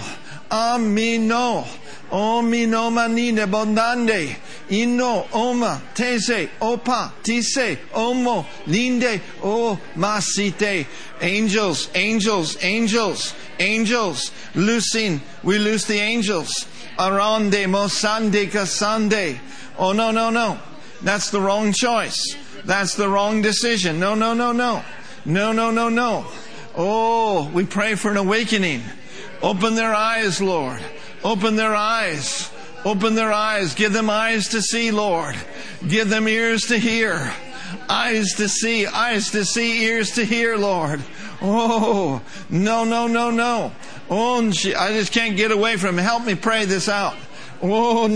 amino. Omino manine bondande. Inno, oma, tese, opa, tise, omo, linde, o, masite. Angels, angels, angels, angels. Loosing, we loose the angels. Arande, mosande, kasande. Oh, no, no, no. That's the wrong choice. That's the wrong decision. No, no, no, no. No, no, no, no. Oh, we pray for an awakening. Open their eyes, Lord. Open their eyes. Open their eyes. Give them eyes to see, Lord. Give them ears to hear. Eyes to see, eyes to see, ears to hear, Lord. Oh, no, no, no, no. Oh, I just can't get away from it. Help me pray this out. Oh, oh.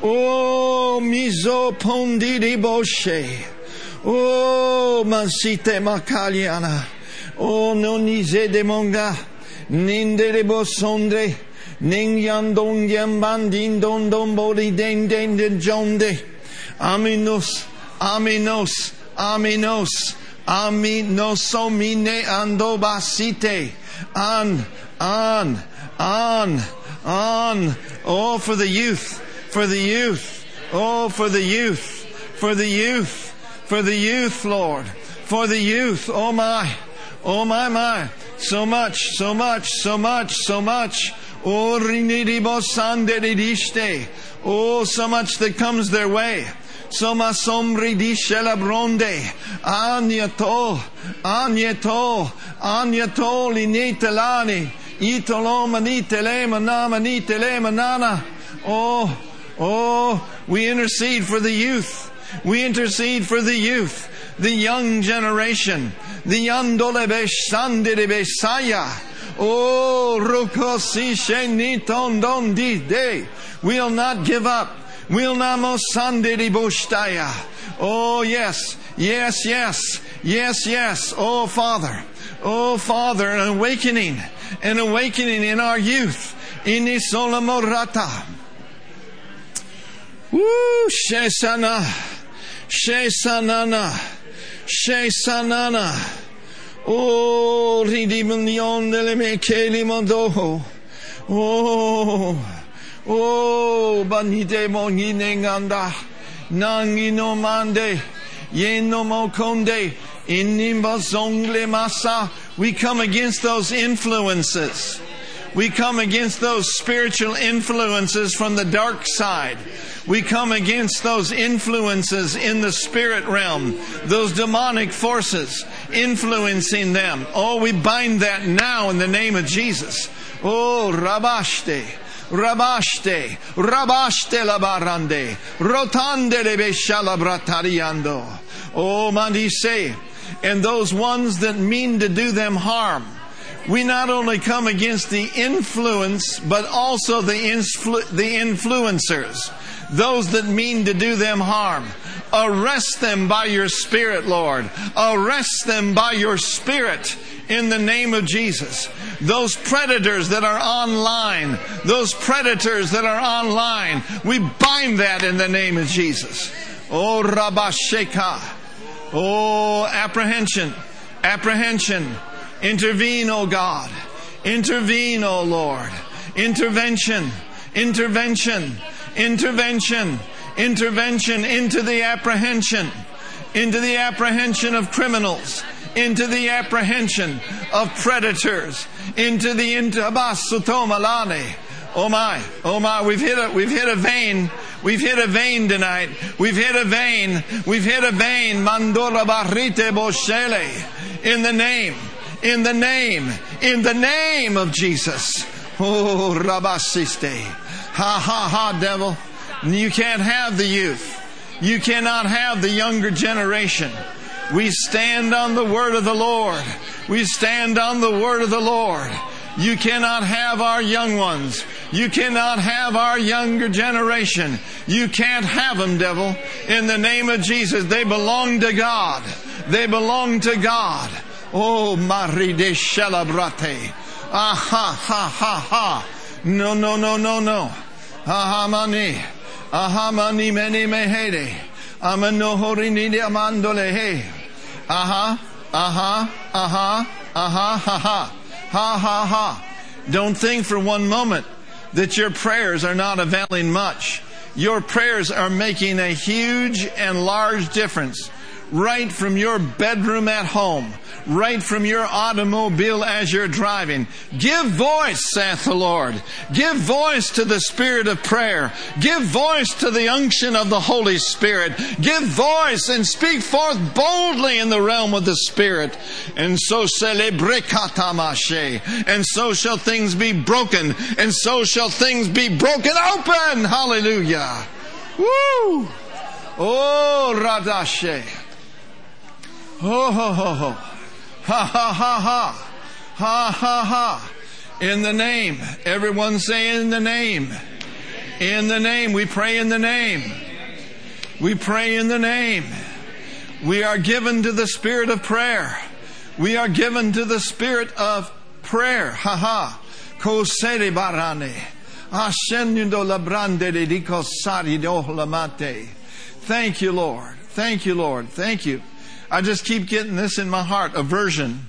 Oh, miso pondidi boshe. Oh, masite makaliana. Oh, non nise de monga. Nindere bosondre, ning yandong yamban din don don bodi den den den jonde. Aminus, Aminos, aminos, aminosomine andobasite. On, on, on, on. Oh, for the youth, for the youth. Oh, for the youth, for the youth, for the youth, Lord, for the youth. Oh my, oh my, my. So much, so much, so much, so much. Oh, Oh, so much that comes their way. Soma sombri di scelabronde. Agneto, agneto, agneto linitelani. Itoloma nitelema nama nitelema nana. Oh, oh, we intercede for the youth. We intercede for the youth, the young generation, the yandolebe sandebe saya. Oh, rukosi don di de. We'll not give up. We'll mosandedi boshtaya. Oh, yes, yes, yes, yes, yes. Oh, Father. Oh, Father, an awakening, an awakening in our youth. Ini solamorata. Woo, shesana, shesanana, shesanana. Oh, ridimonion delle me kelimondo. Oh. Oh, banite mongine nganda. Nangino mande. Yeno mokonde. Inimba zongle masa. We come against those influences. We come against those spiritual influences from the dark side. We come against those influences in the spirit realm, those demonic forces influencing them. Oh, we bind that now in the name of Jesus. Oh, Rabashte. Rabaste, Rabaste la barande, Rotande le beshala bratariando. Oh, Mandise, and those ones that mean to do them harm. We not only come against the influence, but also the, influ- the influencers, those that mean to do them harm. Arrest them by your Spirit, Lord. Arrest them by your Spirit in the name of Jesus. Those predators that are online, those predators that are online, we bind that in the name of Jesus. Oh, Rabasheka. Oh, apprehension, apprehension. Intervene, oh God. Intervene, oh Lord. Intervention, intervention, intervention, intervention into the apprehension, into the apprehension of criminals into the apprehension of predators, into the intabasutomalane. Oh my, oh my, we've hit a, we've hit a vein. We've hit a vein tonight. We've hit a vein. We've hit a vein. Mandora barrite boshele. In the name, in the name, in the name of Jesus. Oh, rabasiste. Ha ha ha, devil. You can't have the youth. You cannot have the younger generation. We stand on the word of the Lord. We stand on the word of the Lord. You cannot have our young ones. You cannot have our younger generation. You can't have them, devil. In the name of Jesus, they belong to God. They belong to God. Oh, Mari de Shelabrate. Ah, ha, ha, ha, ha. No, no, no, no, no. Ahamani. Ahamani meni mehede. Amanohorini amandole he. Huh, uh huh, uh huh, uh ha ha, ha ha ha. Don't think for one moment that your prayers are not availing much. Your prayers are making a huge and large difference right from your bedroom at home, right from your automobile as you're driving. Give voice, saith the Lord. Give voice to the spirit of prayer. Give voice to the unction of the Holy Spirit. Give voice and speak forth boldly in the realm of the Spirit. And so celebrekatamashe. And so shall things be broken. And so shall things be broken open. Hallelujah. Woo! Oh, Radashe. Ho, ho, ho, ho. Ha, ha, ha, ha. Ha, ha, ha. In the name. Everyone say in the name. In the name. We pray in the name. We pray in the name. We are given to the spirit of prayer. We are given to the spirit of prayer. Ha ha. Kosere barane. Ah, Ascendiendo labrande de dicosari do lamate. Thank you, Lord. Thank you, Lord. Thank you. I just keep getting this in my heart. Aversion.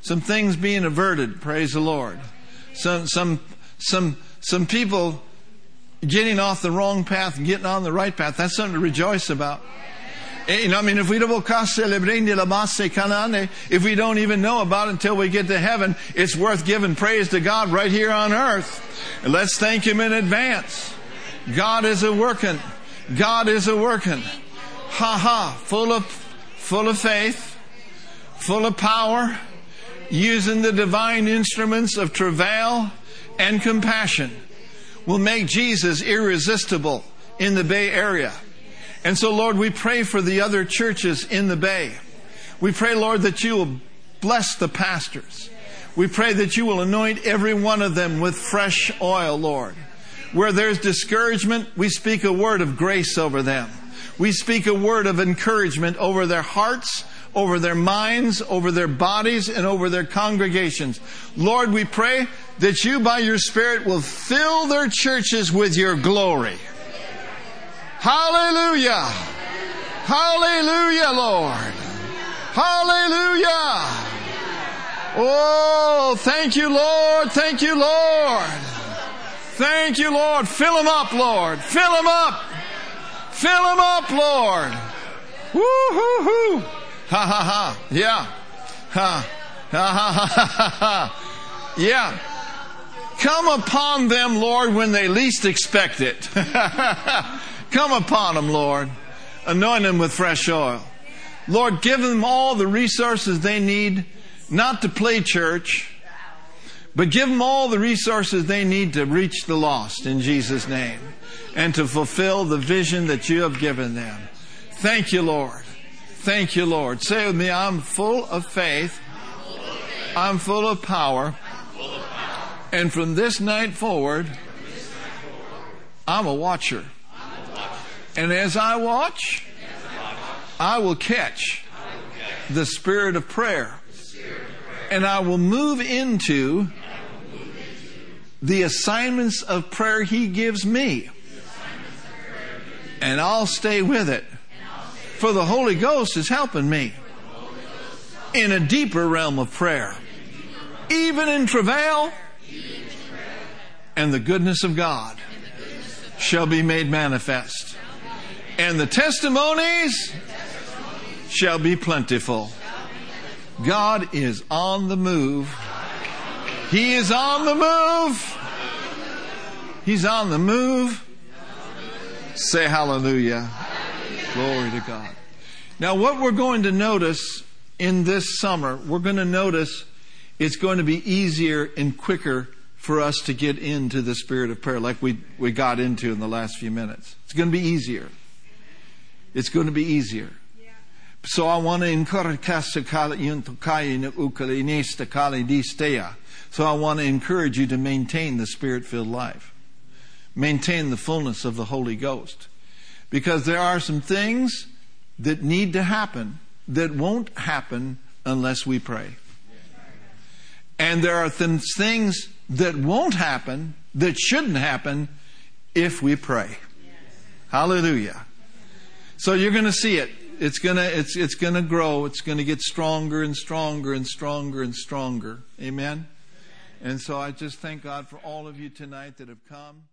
Some things being averted. Praise the Lord. Some, some, some, some people getting off the wrong path and getting on the right path. That's something to rejoice about. Eh, you know, I mean, if we don't if we don't even know about it until we get to heaven, it's worth giving praise to God right here on earth. And let's thank Him in advance. God is a working. God is a working. Ha ha. Full of, full of faith, full of power, using the divine instruments of travail and compassion will make Jesus irresistible in the Bay Area. And so, Lord, we pray for the other churches in the Bay. We pray, Lord, that you will bless the pastors. We pray that you will anoint every one of them with fresh oil, Lord. Where there's discouragement, we speak a word of grace over them. We speak a word of encouragement over their hearts, over their minds, over their bodies, and over their congregations. Lord, we pray that you, by your Spirit, will fill their churches with your glory. Hallelujah. Hallelujah, Lord. Hallelujah. Oh, thank you, Lord. Thank you, Lord. Thank you, Lord. Fill them up, Lord. Fill them up. Fill them up, Lord. Woo hoo hoo. Ha ha ha. Yeah. Ha. Ha ha ha ha ha. Yeah. Come upon them, Lord, when they least expect it. Come upon them, Lord. Anoint them with fresh oil. Lord, give them all the resources they need, not to play church, but give them all the resources they need to reach the lost in Jesus' name and to fulfill the vision that you have given them. Thank you, Lord. Thank you, Lord. Say with me, I'm full of faith. I'm full of power. And from this night forward, I'm a watcher. And as I watch, I will catch the spirit of prayer. And I will move into the assignments of prayer He gives me. And I'll stay with it. For the Holy Ghost is helping me in a deeper realm of prayer. Even in travail, and the goodness of God shall be made manifest and the testimonies shall be plentiful. God is on the move. He is on the move. He's on the move. Say hallelujah. Glory to God. Now, what we're going to notice in this summer, we're going to notice it's going to be easier and quicker for us to get into the spirit of prayer like we, we got into in the last few minutes. It's going to be easier it's going to be easier. So I want to encourage So I want to encourage you to maintain the spirit filled life. Maintain the fullness of the Holy Ghost. Because there are some things that need to happen that won't happen unless we pray. And there are th- things that won't happen that shouldn't happen if we pray. Hallelujah. So you're going to see it. It's going to it's it's going to grow. It's going to get stronger and stronger and stronger and stronger. Amen. And so I just thank God for all of you tonight that have come.